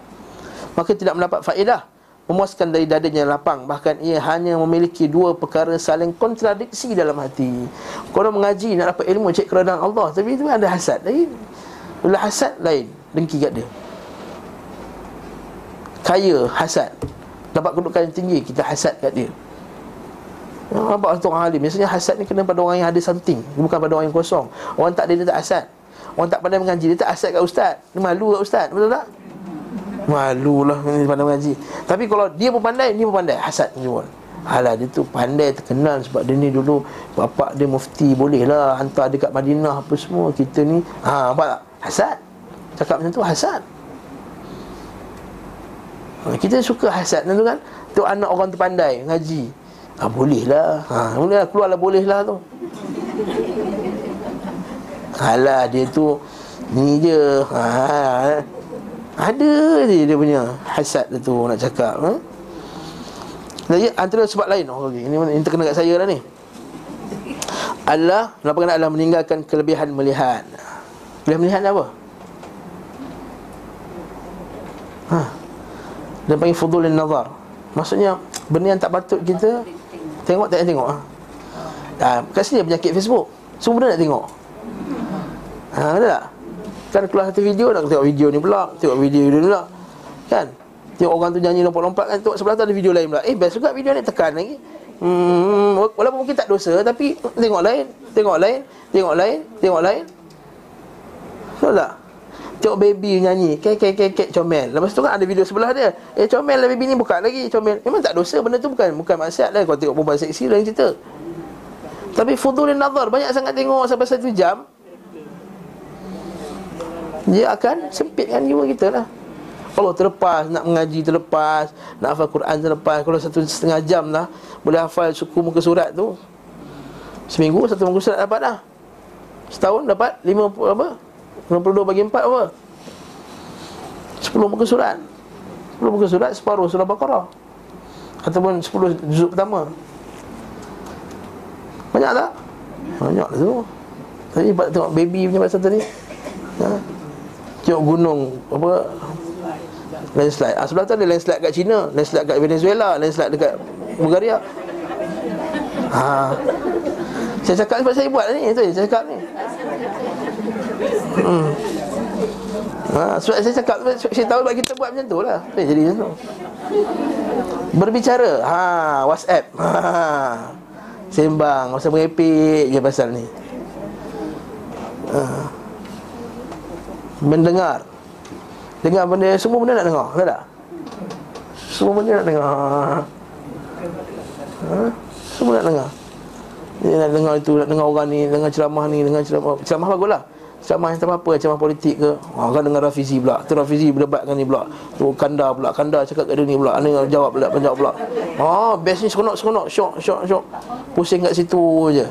Maka tidak mendapat faedah. Memuaskan dari dadanya lapang. Bahkan ia hanya memiliki dua perkara saling kontradiksi dalam hati. Kalau mengaji nak dapat ilmu cek keredaan Allah. Tapi itu ada hasad lain. Bila hasad lain. Dengki kat dia. Kaya hasad. Dapat kedudukan yang tinggi kita hasad kat dia. Nampak satu orang alim. Biasanya hasad ni kena pada orang yang ada something. Bukan pada orang yang kosong. Orang tak ada dia tak hasad Orang tak pandai mengaji Dia tak hasad kat ustaz. Dia malu kat ustaz Betul tak? Malulah ni pandai mengaji. Tapi kalau dia pun pandai, ni pun pandai. Hasad pun. Alah dia tu pandai terkenal sebab dia ni dulu bapak dia mufti boleh lah hantar dekat Madinah apa semua. Kita ni ha nampak tak? Hasad. Cakap macam tu hasad. Ha, kita suka hasad tu kan? Tu anak orang tu pandai ngaji. Ha boleh lah. Ha boleh lah keluarlah boleh lah tu Alah dia tu ni je ha ada je dia punya hasad tu nak cakap ha? Jadi antara sebab lain oh, okay. Ini, ini terkena kat saya lah ni Allah Kenapa kena Allah meninggalkan kelebihan melihat Kelebihan melihat apa? Ha. Dia panggil fudul dan nazar Maksudnya Benda yang tak patut kita Tengok tak yang tengok ha? ha, Kat sini penyakit Facebook Semua benda nak tengok Ha, tak? Kan keluar satu video nak tengok video ni pula Tengok video ni pula. Kan? Tengok orang tu nyanyi lompat-lompat kan Tengok sebelah tu ada video lain pula. Eh best juga video ni tekan lagi. Hmm, Walaupun mungkin tak dosa Tapi tengok lain Tengok lain Tengok lain Tengok lain. Tahu tak? Tengok baby nyanyi Kek kek kek kek comel. Lepas tu kan ada video sebelah dia. Eh comel lah baby ni buka lagi comel. Memang tak dosa benda tu bukan Bukan maksiat lah. Kau tengok perempuan seksi lain cerita. Tapi fudul nazar Banyak sangat tengok sampai satu jam dia akan sempitkan jiwa kita lah. Kalau terlepas, nak mengaji terlepas Nak hafal Quran terlepas. Kalau satu setengah jam lah Boleh hafal suku muka surat tu. Seminggu satu muka surat dapat dah. Setahun dapat lima apa? 52 bagi 4 apa? 10 muka surat. 10 muka surat separuh surah Baqarah Ataupun 10 juzuk pertama. Banyak tak? Banyak lah tu. Tadi tengok baby punya pasal tadi. Ha? Tengok gunung apa landslide. Ah sebelah tu ada landslide kat China, landslide kat Venezuela, landslide dekat Bulgaria. Ha. Saya cakap sebab saya buat ni, tu saya cakap ni. Hmm. Ha, sebab saya cakap saya tahu sebab kita buat macam tu lah. Jadi macam tu. Berbicara, ha, WhatsApp. Ha. Sembang, masa mengepek je pasal ni. Ha mendengar. Dengar benda semua benda nak dengar tak tak? Semua benda nak dengar. Ha? semua nak dengar. Dia nak dengar itu nak dengar orang ni dengar ceramah ni dengar ceramah. Ceramah bagus lah ceramah yang tak apa ceramah politik ke. Ha, kan dengar Rafizi pula. Tu Rafizi berdebatkan ni pula. Tu Kanda pula. Kanda cakap kat dia ni pula. Ni jawab pula penjawab pula. Ha best ni seronok seronok syok syok syok. Pusing kat situ je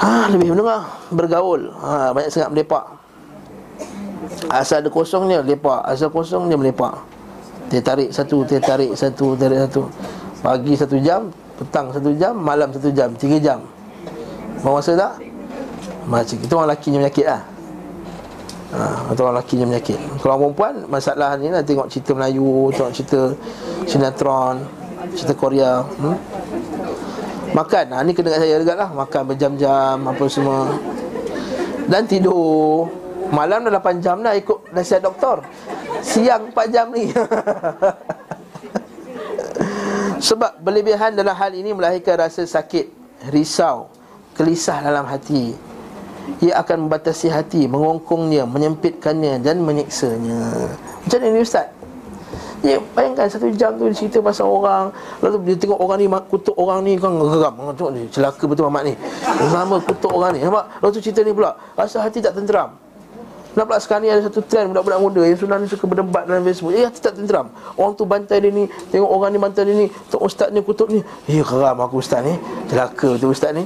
Ha, lebih mendengar Bergaul. Ha, Banyak sangat melepak Asal ada kosongnya lepak. Asal kosong dia melepak Dia tarik satu Dia tarik satu Tarik satu. Pagi satu jam Petang satu jam Malam satu jam Tiga jam. Mau masa tak? Macam Itu orang lelaki yang menyakit lah. Ha, atau orang lelaki yang menyakit. Kalau perempuan Masalah ni lah. Tengok cerita Melayu Tengok cerita Sinetron Cerita Korea hmm? Makan, ha, ni kena kat saya juga lah. Makan berjam-jam, apa semua. Dan tidur. Malam dah 8 jam dah ikut nasihat doktor. Siang 4 jam ni. Sebab berlebihan dalam hal ini melahirkan rasa sakit Risau Kelisah dalam hati. Ia akan membatasi hati Mengongkongnya, menyempitkannya dan menyiksanya. Macam ni Ustaz Ya, bayangkan satu jam tu cerita pasal orang. Lalu dia tengok orang ni kutuk orang ni kan geram. Tengok ni, celaka betul Mamat ni. Sama kutuk orang ni Nampak? Lalu tu cerita ni pula Rasa hati tak tenteram. Nampak sekarang ni ada satu trend budak-budak muda Yang ni suka berdebat dalam Facebook. Eh hati tak tenteram. Orang tu bantai dia ni Tengok orang ni bantai dia ni Tengok ustaz ni kutuk ni. Eh geram aku ustaz ni. Celaka betul ustaz ni.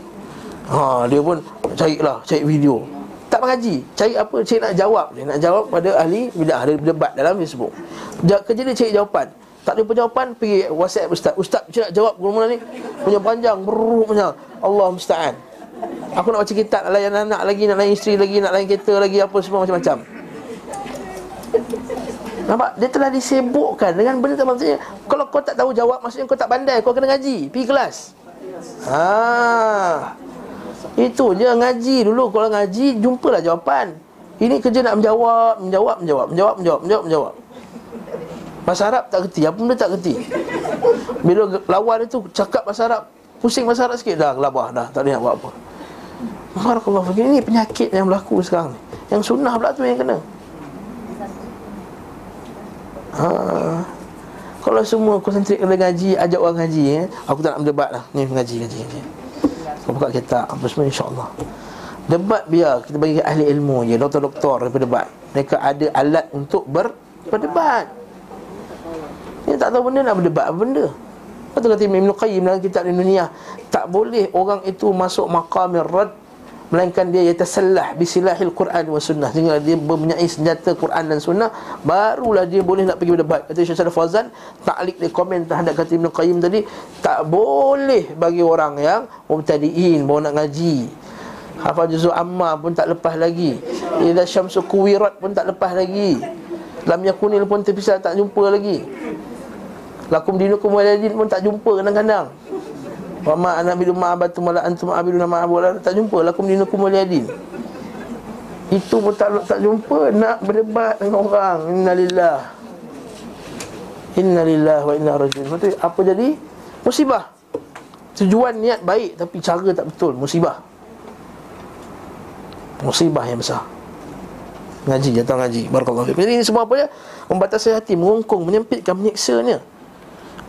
Ha, dia pun carilah, cari video tak mengaji. Cari apa? Cari nak jawab. Dia nak jawab pada ahli Bidah Ada debat dalam Facebook Kerja dia cari jawapan. Tak ada jawapan Pergi whatsapp ustaz Ustaz macam nak jawab Guna ni? Punya panjang Berruh punya. Allah musta'an. Aku nak baca kitab Nak layan anak lagi Nak layan isteri lagi Nak layan kereta lagi Apa semua macam-macam. Nampak? Dia telah disebukkan dengan benda tak maksudnya Kalau kau tak tahu jawab Maksudnya kau tak pandai Kau kena ngaji. Pergi kelas. Haa itu je ngaji dulu. Kalau ngaji jumpalah jawapan. Ini kerja nak menjawab Menjawab, menjawab, menjawab, menjawab, menjawab, menjawab. Bahasa Arab tak kerti Apa benda tak kerti? Bila lawan itu cakap bahasa Arab Pusing bahasa Arab sikit Dah gelabah dah Tak boleh nak buat apa. Barakallahu fikir Ini penyakit yang berlaku sekarang ni. Yang sunnah pula tu yang kena. Ha. Kalau semua konsentrik kena ngaji Ajak orang ngaji eh? Aku tak nak berdebat lah Ni ngaji, ngaji, ngaji buka kitab Apa semua insyaAllah. Debat biar Kita bagi ahli ilmu je Doktor-doktor daripada debat. Mereka ada alat untuk ber berdebat. Ini tak tahu benda nak berdebat Apa benda. Tu kata Ibn Qayyim dalam kitab dunia Tak boleh orang itu masuk maqamir rad Melainkan dia yatasallah bisilahil Quran wa sunnah. Sehingga dia mempunyai senjata Quran dan sunnah Barulah dia boleh nak pergi berdebat Kata Syed Salih Fawzan Ta'lik dia komen terhadap kata Ibn Qayyim tadi Tak boleh bagi orang yang Mubtadi'in, bawa nak ngaji. Hafal juzu amma pun tak lepas lagi. Ila syamsu kuwirat pun tak lepas lagi. Lam yakunil pun terpisah tak jumpa lagi. Lakum dinukum waladin pun tak jumpa kadang-kadang Wa ma ana bidu ma abatu mala antum abidu ma abu tak jumpa lakum dinukum waliyadin. Itu pun tak tak jumpa nak berdebat dengan orang. Innalillah. Innalillah wa inna rajiun. Betul apa jadi? Musibah. Tujuan niat baik tapi cara tak betul, musibah. Musibah yang besar. Ngaji, datang ngaji. Barakallahu fiik. Jadi ini semua apa ya? Membatasi hati, mengungkung, menyempitkan, menyiksanya.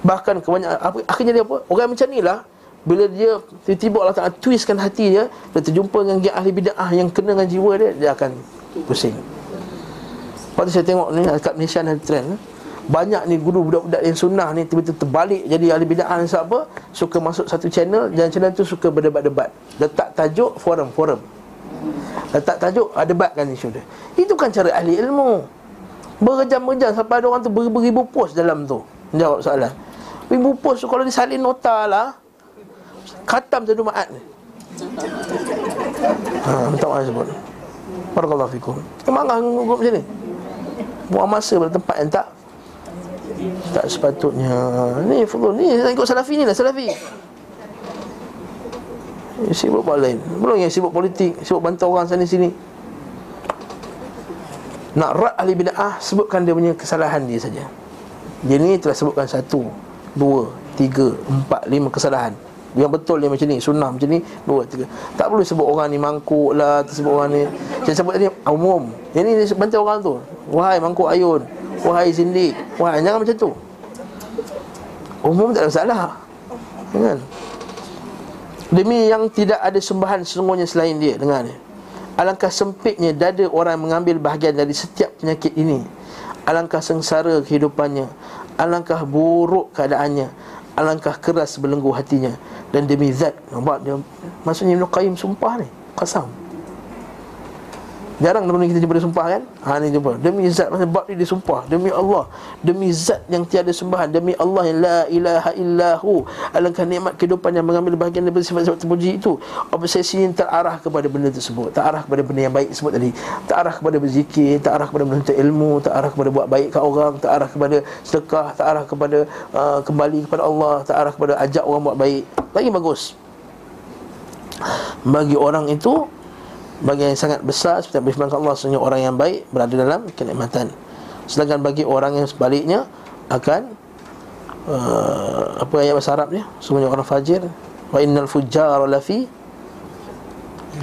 Bahkan kebanyakan apa, akhirnya dia apa? Orang macam ni lah bila dia tiba-tiba Allah Ta'ala twistkan hati dia Dia terjumpa dengan geng ahli bid'ah yang kena dengan jiwa dia Dia akan pusing Lepas saya tengok ni kat Malaysia ada trend banyak ni guru budak-budak yang sunnah ni tiba-tiba terbalik jadi ahli bid'ah ni apa? Suka masuk satu channel dan channel tu suka berdebat-debat. Letak tajuk forum-forum. Letak tajuk debatkan isu dia. Itu kan cara ahli ilmu. Berjam-jam sampai ada orang tu beribu-ribu post dalam tu menjawab soalan. Ribu post tu kalau disalin nota lah Khatam satu ma'at ni. Ha, minta maaf sebut. Barakallahu fikum. Dengan grup macam ni. Buang masa pada tempat yang tak Tak sepatutnya. Ni fudul Ni saya ikut salafi ni lah Salafi. Sibuk buat lain. Belum yang sibuk politik Sibuk bantu orang sana sini. Nak rat ahli bida'ah Sebutkan dia punya kesalahan dia saja. Dia ni telah sebutkan satu Dua Tiga Empat Lima kesalahan yang betul dia macam ni Sunnah macam ni Dua, tiga. Tak perlu sebut orang ni mangkuk lah Sebut orang ni. Saya sebut tadi Umum. Yang ni bantai orang tu. Wahai mangkuk ayun Wahai sindik Wahai jangan macam tu. Umum tak ada masalah. Kan? Demi yang tidak ada sembahan sesungguhnya selain dia Dengar ni. Alangkah sempitnya dada orang mengambil bahagian dari setiap penyakit ini. Alangkah sengsara kehidupannya. Alangkah buruk keadaannya. Alangkah keras belenggu hatinya dan demi zat nampak dia maksudnya Ibn Qayyim sumpah ni qasam Jarang dulu kita jumpa dia sumpah kan? Ha ni jumpa. Demi zat Masa bab ni dia sumpah. Demi Allah. Demi zat yang tiada sembahan. Demi Allah yang la ilaha illahu Alangkah nikmat kehidupan yang mengambil bahagian daripada sifat-sifat terpuji itu. Obsesi yang terarah kepada benda tersebut. Terarah kepada benda yang baik tersebut tadi. Terarah kepada berzikir. Terarah kepada menuntut ilmu. Terarah kepada buat baik ke orang. Terarah kepada sedekah. Terarah kepada uh, kembali kepada Allah. Terarah kepada ajak orang buat baik. Lagi bagus. Bagi orang itu bagi yang sangat besar seperti yang firman Allah sesungguhnya orang yang baik berada dalam kenikmatan. Sedangkan bagi orang yang sebaliknya akan uh, apa ayat bahasa Arabnya? Semuanya orang fajir. Wa innal fujjar lafi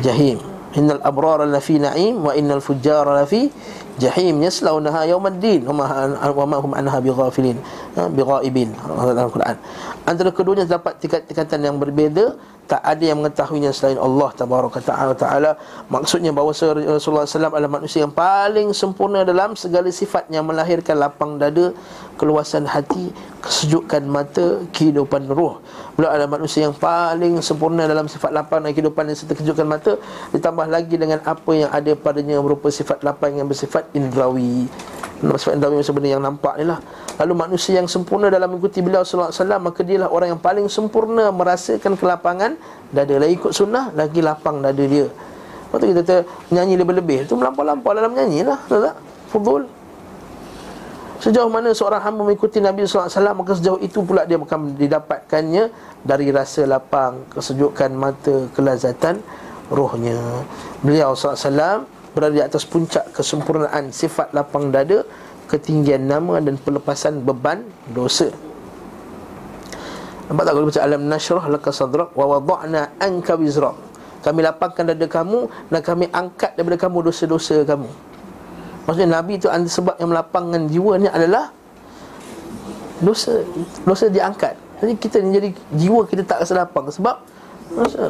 jahim. Innal abrara lafi na'im. Wa innal fujjara lafi jahim. Yaslaunaha yaumaddin wa ma hum anha bighafilin ha, bighaibin. Dalam Quran. Antara keduanya terdapat tingkatan yang berbeza tak ada yang mengetahuinya selain Allah tabaraka taala taala. Maksudnya bahawa Rasulullah SAW adalah manusia yang paling sempurna dalam segala sifat yang melahirkan lapang dada keluasan hati kesejukan mata kehidupan roh beliau adalah manusia yang paling sempurna dalam sifat lapang dan kehidupan dan serta kesejukan mata. Ditambah lagi dengan apa yang ada padanya berupa sifat lapang yang bersifat indrawi. Sifat indrawi sebenarnya yang nampak ni lah Lalu manusia yang sempurna dalam mengikuti beliau sallallahu alaihi wasallam maka dialah orang yang paling sempurna merasakan kelapangan dada. Lagi ikut sunnah lagi lapang dada dia. Lepas tu kita nyanyi lebih-lebih. Itu melampau-lampau dalam nyanyi lah. Tak? Fudul. Sejauh mana seorang hamba mengikuti Nabi SAW Maka sejauh itu pula dia akan didapatkannya Dari rasa lapang, kesejukan mata, kelazatan rohnya Beliau SAW berada di atas puncak kesempurnaan sifat lapang dada ketinggian nama dan pelepasan beban dosa. Nampak tak kalau baca alam nashrah laka sadrak wa wada'na anka wizrak. Kami lapangkan dada kamu dan kami angkat daripada kamu dosa-dosa kamu. Maksudnya Nabi itu sebab yang melapangkan jiwa ni adalah dosa dosa diangkat. Jadi kita ni jadi jiwa kita tak rasa lapang sebab dosa.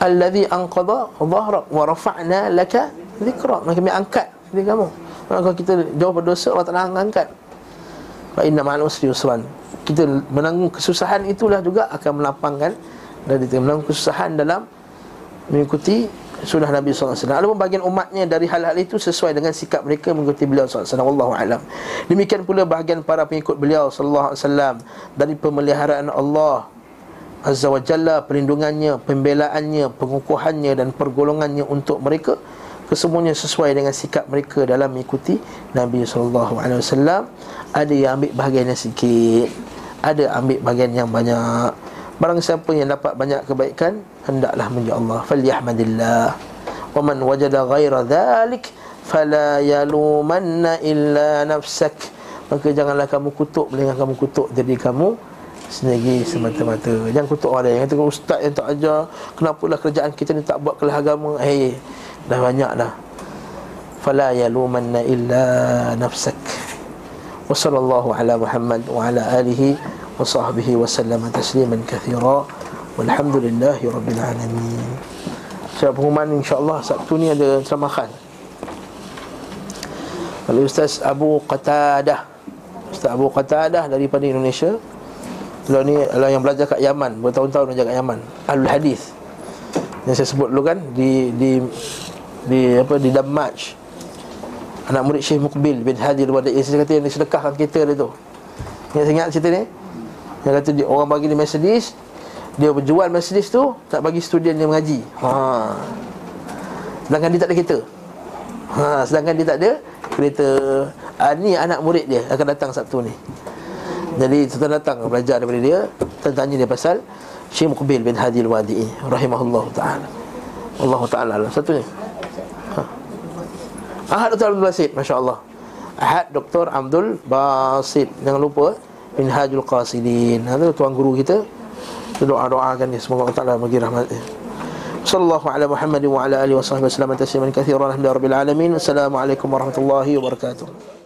Alladhi anqadha dhahrak wa rafa'na laka dhikra. Kami angkat diri kamu. Kalau kita jauh berdosa Allah Ta'ala angkat. Fa inna ma'al usri usran Kita menanggung kesusahan itulah juga Akan melapangkan Dan kita menanggung kesusahan dalam Mengikuti sunnah Nabi SAW Ada bahagian umatnya dari hal-hal itu Sesuai dengan sikap mereka mengikuti beliau SAW Wallahu'alam Demikian pula bahagian para pengikut beliau SAW Dari pemeliharaan Allah Azza wa Jalla Perlindungannya, pembelaannya, pengukuhannya Dan pergolongannya untuk mereka kesemuanya sesuai dengan sikap mereka dalam mengikuti Nabi sallallahu alaihi wasallam. Ada yang ambil bahagian yang sikit ada ambil bahagian yang banyak. Barang siapa yang dapat banyak kebaikan hendaklah memuji Allah. Falyahmadillah. Wa man wajada ghaira dhalik fala yalumanna illa nafsak. Maka janganlah kamu kutuk melainkan kamu kutuk diri kamu sendiri semata-mata. Jangan kutuk orang yang kata ustaz yang tak ajar Kenapalah kerjaan kita ni tak buat kelah agama? Eh hey, dah banyak dah. Fala yalumanna illa nafsak. Wa sallallahu ala muhammad wa ala alihi wa sahbihi wa sallama tasliman kathira. Walhamdulillahi rabbil alamin. Siapa pengumuman insyaAllah Sabtu ni ada ceramahan Oleh Ustaz Abu Qatadah. Ustaz Abu Qatadah daripada Indonesia. Beliau ni adalah yang belajar kat Yaman Bertahun-tahun belajar kat Yaman. Alul Hadis. Yang saya sebut dulu kan Di, di di apa di Damaj. Anak murid Syekh Mukbil bin Hadi Al-Wadi saya kata yang disedekahkan kereta dia tu. Ingat ingat cerita ni? Yang kata dia, orang bagi dia Mercedes dia berjual Mercedes tu tak bagi student dia mengaji. Ha. sedangkan dia tak ada kereta. Ha. sedangkan dia tak ada kereta. Ha, ni anak murid dia akan datang Sabtu ni. Jadi kita datang belajar daripada dia tanya dia pasal Syekh Mukbil bin Hadi Al-Wadi rahimahullah ta'ala. Allah Ta'ala satunya Ahad Dr. Abdul Basit. Masya Allah Ahad Dr. Abdul Basit. Jangan lupa Minhajul Qasidin. Itu tuan guru kita. Doa-doakan dia. Semoga Allah Ta'ala bagi rahmat Sallallahu ala Muhammad wa ala alihi wa sahbihi wa sallam. Tasliman Alhamdulillah Rabbil Alamin. Assalamualaikum warahmatullahi wabarakatuh